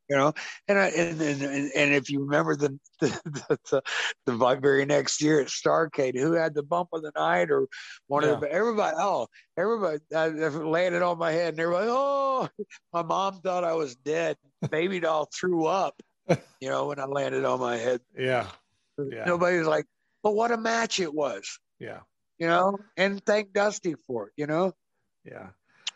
You know, and I, and, and and and if you remember the the, the the the very next year at Starcade, who had the bump of the night or one of the everybody oh everybody I, I landed on my head and everybody oh my mom thought I was dead. Baby doll threw up, you know, when I landed on my head. yeah, Yeah. Nobody was like, but what a match it was, yeah, you know, and thank Dusty for it, you know. yeah,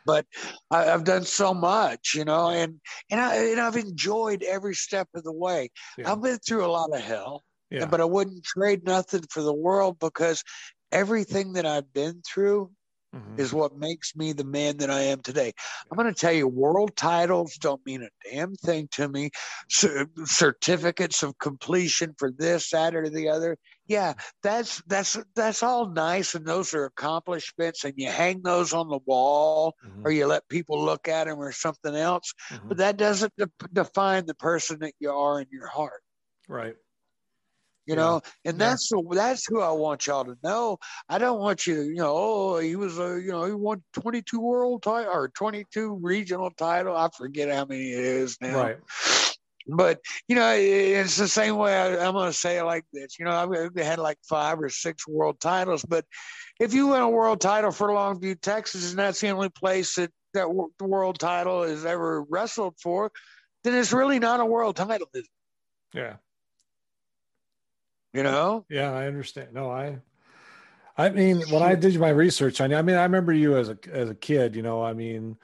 but I, I've done so much, you know, and and I and I've enjoyed every step of the way. Yeah. I've been through a lot of hell, yeah. but I wouldn't trade nothing for the world because everything that I've been through Mhm. is what makes me the man that I am today. I'm going to tell you, world titles don't mean a damn thing to me. Cer- certificates of completion for this, that, or the other. Yeah, that's that's that's all nice, and those are accomplishments, and you hang those on the wall, Mhm. or you let people look at them, or something else. Mhm. But that doesn't de- define the person that you are in your heart. right. You know? And that's that's who i want y'all to know. I don't want you to you know oh he was a you know he won 22 world title or 22 regional title. I forget how many it is now. Right. but you know it's the same way I, i'm going to say it like this. You know i've had like five or six world titles but if you win a world title for longview texas and that's the only place that that the world title is ever wrestled for then it's really not a world title is it? Yeah. You know Yeah, I understand. No, I, I mean, when I did my research on you, I mean, I remember you as a as a kid. You know, I mean,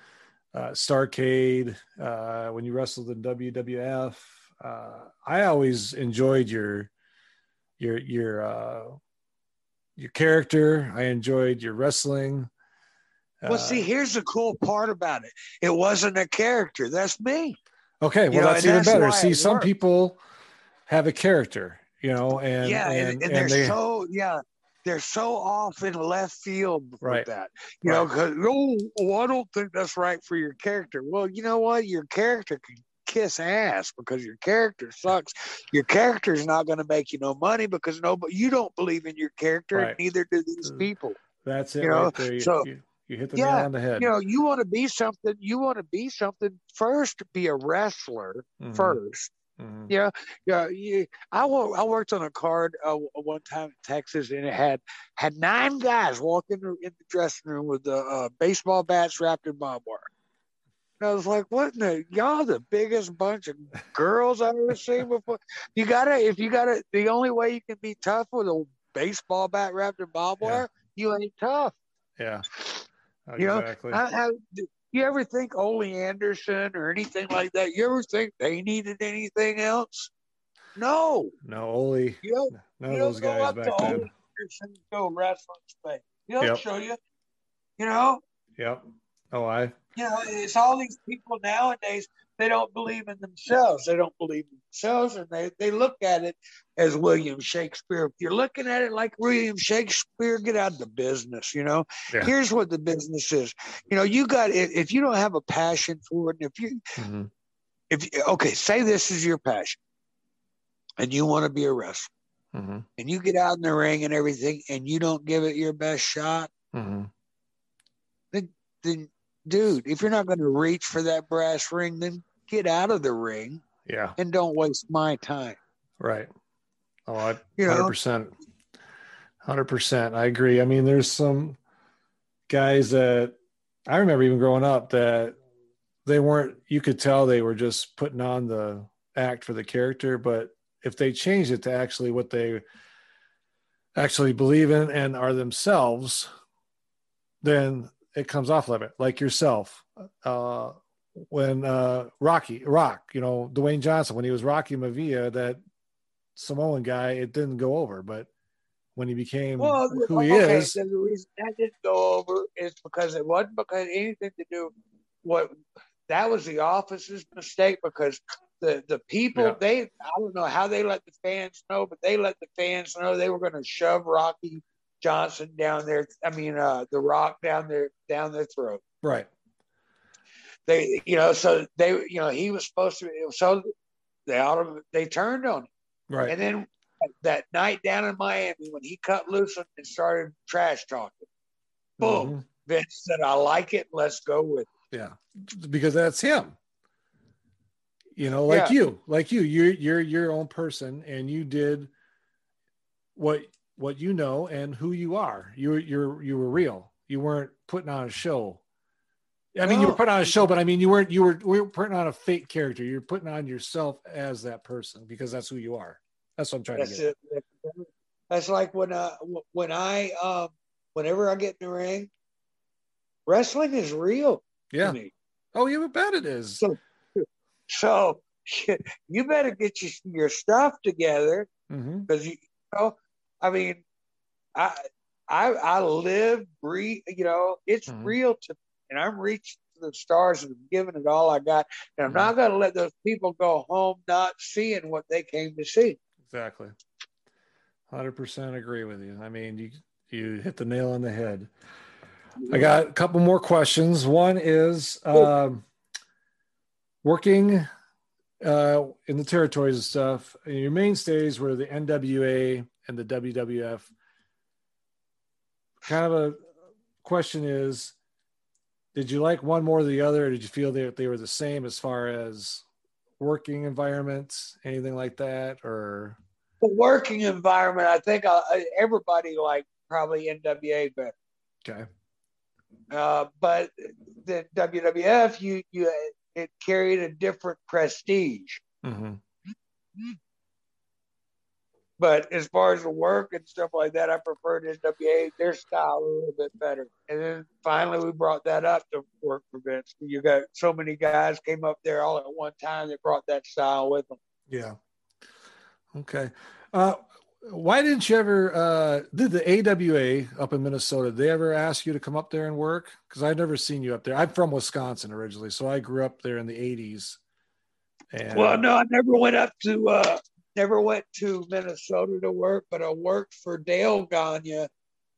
uh, Starcade uh, when you wrestled in WWF. Uh, I always enjoyed your your your uh, your character. I enjoyed your wrestling. well Uh, see here's the cool part about it it wasn't a character that's me okay, well, you know, that's even that's better. See, some worked. people have a character, you know, and yeah and, and, and, and they're they so yeah they're so off in left field with Right. that you know 'cause, oh, oh i don't think that's right for your character well you know what your character can kiss ass because your character sucks your character's not going to make you no money because no but you don't believe in your character Right. and neither do these Uh, people that's it you know, right there. You, so- you, you hit the Yeah, nail on the head. you know you want to be something you want to be something first be a wrestler Mhm, first mhm. yeah, yeah. You, I I worked on a card uh, one time in Texas, and it had had nine guys walk in the, in the dressing room with the uh, baseball bats wrapped in barbed wire. And I was like, "What in the y'all the biggest bunch of girls I've ever seen before." You gotta, if you gotta, the only way you can be tough with a baseball bat wrapped in barbed Yeah. wire, you ain't tough. Yeah. You know, Exactly. How, do you ever think Ole Anderson or anything like that? You ever think they needed anything else? No. no, Oli, You don't, none you of don't those go guys up back to Ole. Anderson and go wrestling space. He'll Yep. show you. You know, Yep. Oh, I. you know, it's all these people nowadays. They don't believe in themselves. They don't believe in themselves, and they they look at it as William Shakespeare. If you're looking at it like William Shakespeare, get out of the business. You know, Yeah. here's what the business is. You know, you got if you don't have a passion for it, and if you mhm, if okay, say this is your passion, and you want to be a wrestler, mhm, and you get out in the ring and everything, and you don't give it your best shot, mhm. then dude, if you're not going to reach for that brass ring, then get out of the ring Yeah. and don't waste my time. Right. Oh, I You know? hundred percent. Hundred percent. I agree. I mean, there's some guys that I remember even growing up that they weren't. You could tell they were just putting on the act for the character, but if they changed it to actually what they actually believe in and are themselves, then it comes off of it. Like yourself, uh, when uh, Rocky Rock, you know Dwayne Johnson, when he was Rocky Maivia, that Samoan guy, it didn't go over, but when he became Well, who he okay, is, The reason that didn't go over is because it wasn't because anything to do what that was the office's mistake because the the people Yeah. they I don't know how they let the fans know, but they let the fans know they were going to shove Rocky Johnson down there. I mean, uh, the Rock down their down their throat. right? They, you know, so they, you know, he was supposed to. Be, so they auto, they turned on him. Right. And then that night down in Miami, when he cut loose and started trash talking, boom. Mhm. Vince said, "I like it. Let's go with it." Yeah, because that's him. You know, like Yeah. you, like you, you're you're your own person, and you did what what you know and who you are. You you're you were real. You weren't putting on a show. I mean, you were putting on a show, but I mean, you weren't you were we were putting on a fake character. You're putting on yourself as that person because that's who you are. That's what I'm trying That's to get. it. That's like when uh when I um whenever I get in the ring, wrestling is real Yeah. to me. Oh, you bet it is. So- So you better get your, your stuff together because you, you know, I mean, I I I live, breathe. You know, it's Mhm. real to me, and I'm reaching to the stars and giving it all I got, and I'm Mhm. not going to let those people go home not seeing what they came to see. Exactly. Hundred percent agree with you. I mean, you you hit the nail on the head. I got a couple more questions. One is um, working uh, in the territories and stuff, your mainstays were the NWA and the WWF. Kind of a question is, did you like one more than the other, or did you feel that they were the same as far as working environments, anything like that, or the working environment? I think I, everybody liked probably NWA better. Okay. Uh, but the WWF, you you it carried a different prestige. Mm-hmm. But as far as the work and stuff like that, I preferred NWA their style a little bit better. And then finally, we brought that up to work for Vince. You got so many guys came up there all at one time that brought that style with them. Yeah. Okay. Uh, why didn't you ever uh did the AWA up in Minnesota? Did they ever ask you to come up there and work? Because I've never seen you up there. I'm from Wisconsin originally, so I grew up there in the '80s. And well, no, I never went up to uh never went to Minnesota to work, but I worked for Dale Gagne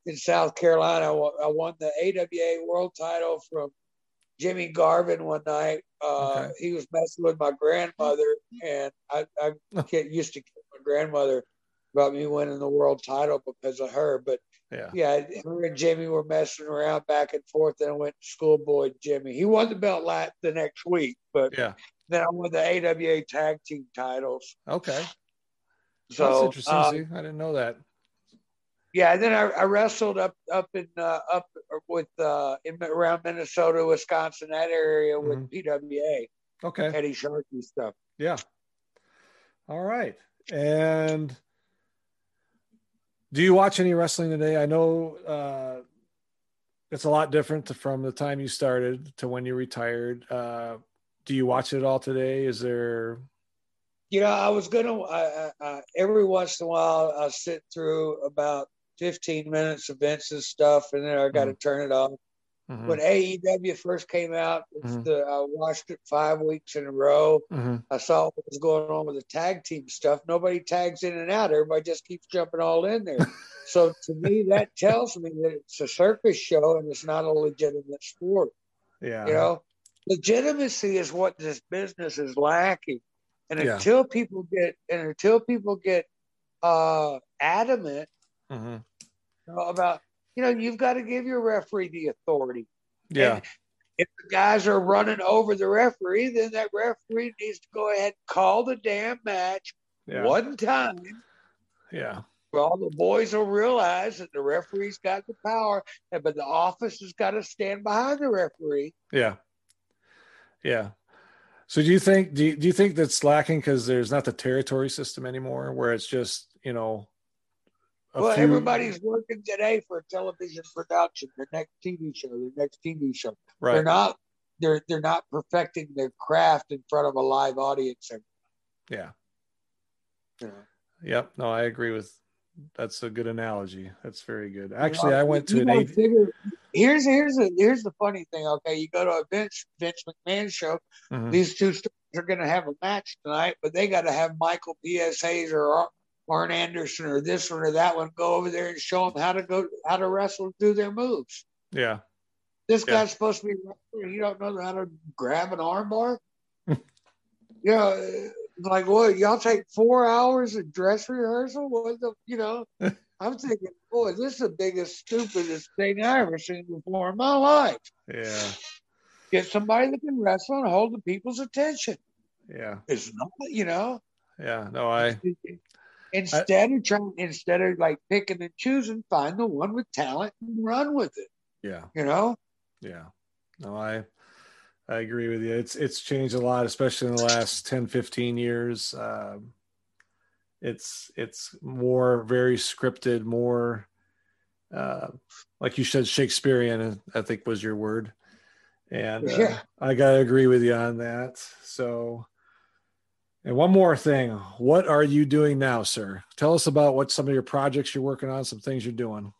in South Carolina. I won the AWA world title from Jimmy Garvin one night. Uh, okay. He was messing with my grandmother, and I, I used to my grandmother about me winning the world title because of her. But yeah, yeah, her and Jimmy were messing around back and forth. and I went to schoolboy Jimmy. He won the belt lat the next week, but yeah, then I won the AWA tag team titles. Okay, so that's interesting. Uh, See, I didn't know that. Yeah, then I, I wrestled up up in uh, up with uh, in around Minnesota, Wisconsin, that area with mm-hmm. PWA. Okay, Eddie Sharkey stuff. Yeah. All right, and do you watch any wrestling today? I know uh, it's a lot different from the time you started to when you retired. Uh, do you watch it all today? Is there? You know, I was gonna I, I, every once in a while I sit through about fifteen minutes of Vince's stuff, and then I got to mm-hmm. turn it off. Mm-hmm. When AEW first came out, mm-hmm. the, I watched it five weeks in a row. Mm-hmm. I saw what was going on with the tag team stuff. Nobody tags in and out. Everybody just keeps jumping all in there. so to me, that tells me that it's a circus show and it's not a legitimate sport. Yeah. You know, legitimacy is what this business is lacking. And yeah. until people get and until people get uh, adamant mm-hmm. about you know, you've got to give your referee the authority. Yeah. And if the guys are running over the referee, then that referee needs to go ahead and call the damn match yeah. one time. Yeah. Well, the boys will realize that the referee's got the power, but the office has got to stand behind the referee. Yeah. Yeah. So do you think do you, do you think that's lacking because there's not the territory system anymore, where it's just you know well, few... everybody's working today for a television production, the next TV show, the next TV show. Right. They're not they're they're not perfecting their craft in front of a live audience. Yeah. yeah. Yep. No, I agree with that's a good analogy. That's very good. Actually, I went to an. Figure, here's here's a, here's the funny thing. Okay, you go to a Vince Vince McMahon show. Mm-hmm. These two stars are going to have a match tonight, but they got to have Michael P.S. Hayes or Arn Anderson or this one or that one go over there and show them how to go how to wrestle do their moves. Yeah. This yeah. guy's supposed to be you don't know how to grab an armbar. you know, like what y'all take four hours of dress rehearsal? What the you know? I'm thinking, boy, this is the biggest, stupidest thing I ever seen before in my life. Yeah. Get somebody that can wrestle and hold the people's attention. Yeah. It's not, you know. Yeah. No, I Instead I, of trying, instead of like picking and choosing, find the one with talent and run with it. Yeah. You know? Yeah. No, I I agree with you. It's it's changed a lot, especially in the last 10, 15 years. Um, it's it's more very scripted, more uh, like you said, Shakespearean. I think was your word, and uh, yeah. I gotta agree with you on that. So and one more thing. What are you doing now, sir? Tell us about what some of your projects you're working on, some things you're doing.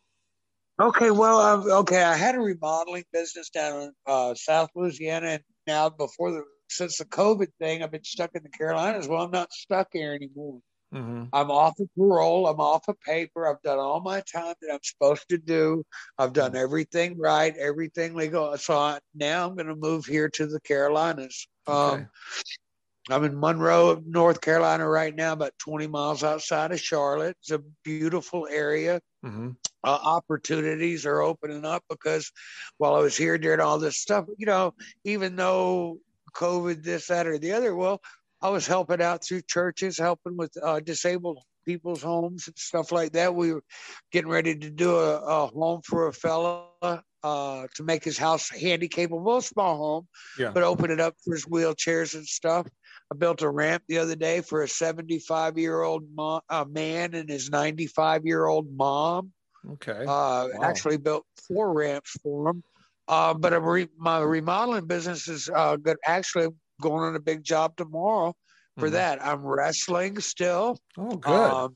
Okay, well, um, okay, I had a remodeling business down in uh, South Louisiana, and now before the since the COVID thing, I've been stuck in the Carolinas. Well, I'm not stuck here anymore. Mm-hmm. I'm off of parole. I'm off of paper. I've done all my time that I'm supposed to do. I've done mm-hmm. everything right, everything legal. So I, now I'm going to move here to the Carolinas. Okay. Um, I'm in Monroe, North Carolina right now, about 20 miles outside of Charlotte. It's a beautiful area. hmm Uh, opportunities are opening up because while I was here during all this stuff, you know, even though COVID, this, that, or the other, well, I was helping out through churches, helping with uh, disabled people's homes and stuff like that. We were getting ready to do a, a home for a fella uh, to make his house handicapable, a small home, Yeah. but open it up for his wheelchairs and stuff. I built a ramp the other day for a 75 year old mo- uh, man and his 95 year old mom. Okay. Uh, Actually, built four ramps for him. Uh, but a re- my remodeling business is uh, good. Actually, going on a big job tomorrow for Mhm. that. I'm wrestling still. Oh, good. Um,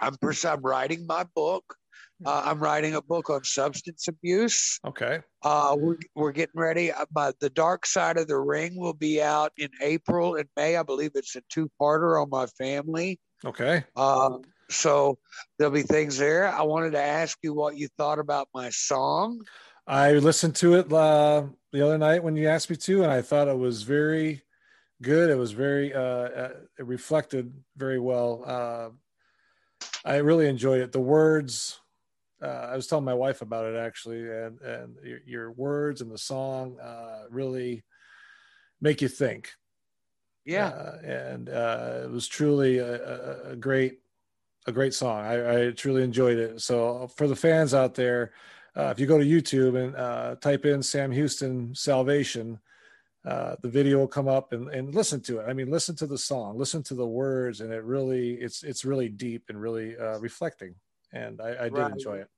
I'm, pers- I'm writing my book. Uh, I'm writing a book on substance abuse. okay. Uh, we're, we're getting ready. Uh, But the Dark Side of the Ring will be out in April and May. I believe it's a two-parter on my family. Okay. Uh, so there'll be things there. I wanted to ask you what you thought about my song. I listened to it uh, the other night when you asked me to, and I thought it was very good. It was very, uh, uh, it reflected very well. Uh, I really enjoyed it. The words, uh, I was telling my wife about it actually, and and your, your words and the song uh, really make you think. Yeah, Uh, and uh, it was truly a, a, a great a great song. I, I truly enjoyed it. So for the fans out there, uh, if you go to YouTube and uh, type in Sam Houston Salvation, uh, the video will come up and, and listen to it. I mean, listen to the song, listen to the words, and it really it's it's really deep and really uh, reflecting. And I, I did Right. enjoy it.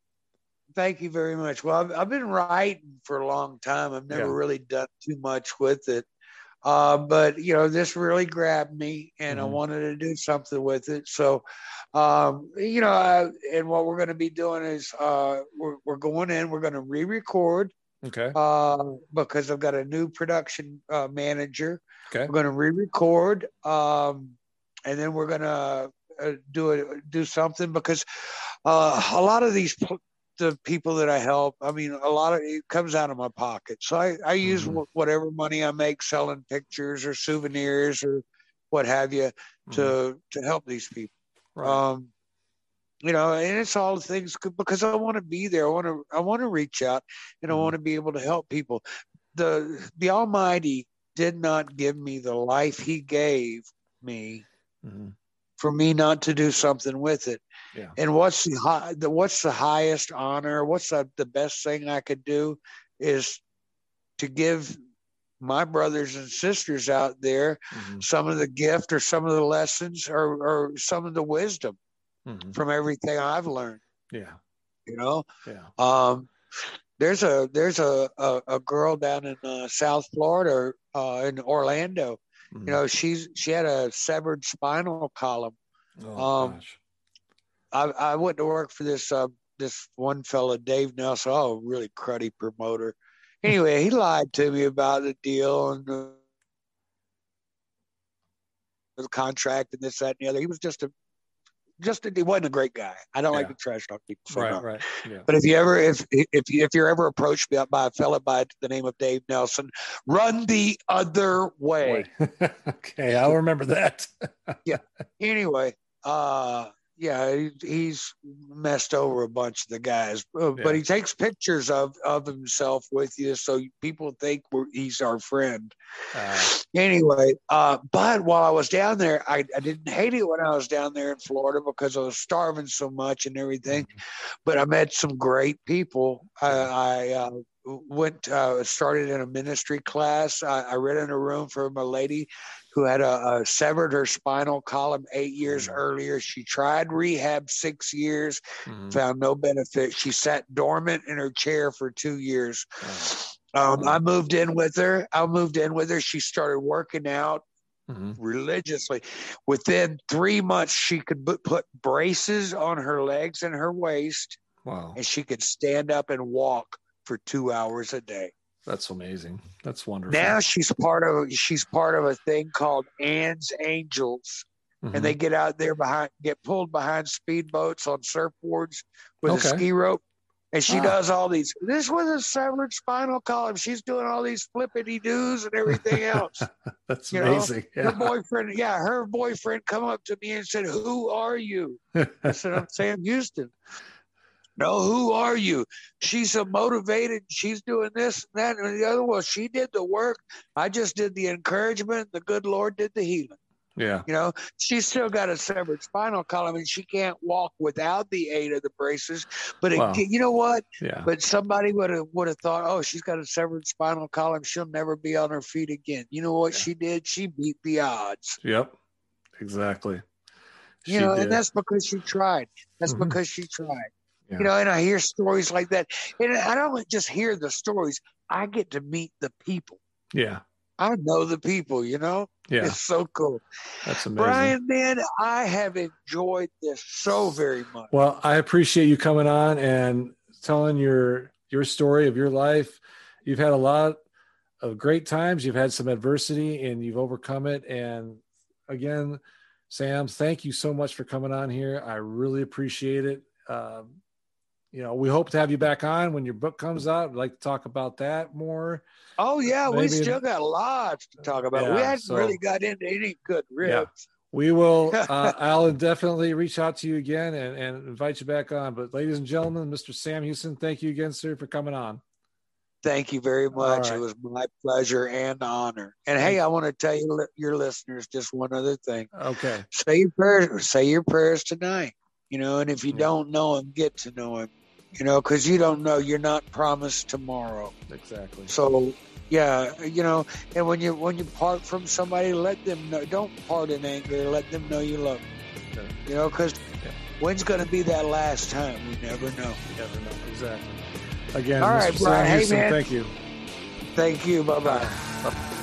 thank you very much. Well, I've, I've been writing for a long time. I've never Yeah. really done too much with it. Uh, but you know, this really grabbed me, and I Mhm. wanted to do something with it. So, um, you know, I, and what we're going to be doing is uh, we're, we're going in. We're going to re-record Okay. uh, because I've got a new production uh, manager. Okay. We're going to re-record, um, and then we're going to uh, do it, do something because uh, a lot of these pl- the people that I help, I mean, a lot of it comes out of my pocket. So I, I use Mhm. wh- whatever money I make selling pictures or souvenirs or what have you to to help these people. Right. Um, you know, and it's all things because I want to be there. I want to I want to reach out and I Mhm. want to be able to help people. The the Almighty did not give me the life He gave me Mhm. for me not to do something with it. Yeah. And what's the, high, the what's the highest honor? What's the, the best thing I could do is to give my brothers and sisters out there Mhm. some of the gift or some of the lessons or, or some of the wisdom Mhm. from everything I've learned. Yeah. You know, Yeah. um, there's a there's a, a, a girl down in uh, South Florida, uh, in Orlando. Mhm. You know, she's she had a severed spinal column. Oh, um, gosh. I, I went to work for this uh, this one fella, Dave Nelson. Oh, really cruddy promoter. Anyway, he lied to me about the deal and the, the contract and this, that, and the other. He was just a just a, he wasn't a great guy. I don't like Yeah. to trash talk people. So Right. Right. Yeah. But if you ever if if you, if you're ever approached by, by a fella by the name of Dave Nelson, run the other way. okay, I'll remember that. Yeah. Anyway, uh, yeah, he's messed over a bunch of the guys, uh, Yeah. but he takes pictures of of himself with you, so people think we're, he's our friend. Uh, Anyway, uh, but while I was down there, I, I didn't hate it when I was down there in Florida because I was starving so much and everything. But I met some great people. I, I uh, went uh, started in a ministry class. I, I read in a room from a lady who had a, a severed her spinal column eight years Mhm. earlier. She tried rehab six years, mhm. found no benefit. She sat dormant in her chair for two years. Oh, Um, I moved in with her. I moved in with her. She started working out mhm. religiously. Within three months, she could bu- put braces on her legs and her waist, Wow, and she could stand up and walk for two hours a day. That's amazing. That's wonderful. Now she's part of she's part of a thing called Ann's Angels, Mhm. and they get out there behind, get pulled behind speedboats on surfboards with Okay. a ski rope. and she does all these. This was a severed spinal column. She's doing all these flippity doos and everything else. That's You know, amazing. Her boyfriend, yeah, her boyfriend come up to me and said, "Who are you?" I said, "I'm Sam Houston." No, who are you? She's so motivated. She's doing this and that and the other. Well, she did the work. I just did the encouragement. The good Lord did the healing. yeah. You know, she's still got a severed spinal column and she can't walk without the aid of the braces. But it, you know what? Yeah. But somebody would have would have thought, oh, she's got a severed spinal column. She'll never be on her feet again. You know what Yeah. she did? She beat the odds. Yep. Exactly. You She know, did. and that's because she tried. That's Mhm. because she tried. Yeah. You know, and I hear stories like that. And I don't just hear the stories. I get to meet the people. yeah. I know the people, you know? Yeah. It's so cool. That's amazing. Brian, man, I have enjoyed this so very much. Well, I appreciate you coming on and telling your your story of your life. You've had a lot of great times. You've had some adversity and you've overcome it. And again, Sam, thank you so much for coming on here. I really appreciate it. Um, you know, we hope to have you back on when your book comes out. I'd like to talk about that more. Oh yeah, we still got lots to talk about. we Yeah, hadn't so- really got into any good ribs. We will, uh, I'll definitely reach out to you again and, and invite you back on. But ladies and gentlemen, Mr. Sam Houston, thank you again, sir, for coming on. Thank you very much. right. It was my pleasure and honor. And hey, I want to tell you, your listeners, just one other thing. Okay. Say your prayers. Say your prayers tonight. You know, and if you Yeah. don't know him, get to know him. You know, because you don't know. You're not promised tomorrow. Exactly. So yeah, you know, and when you when you part from somebody, let them know. Don't part in anger. Let them know you love them. Sure. You know, because Yeah. when's going to be that last time? We never know. You never know. Exactly. Again, All Mr. right, Sam Brian. Hey, Houston, man. thank you. Thank you. Bye. Bye.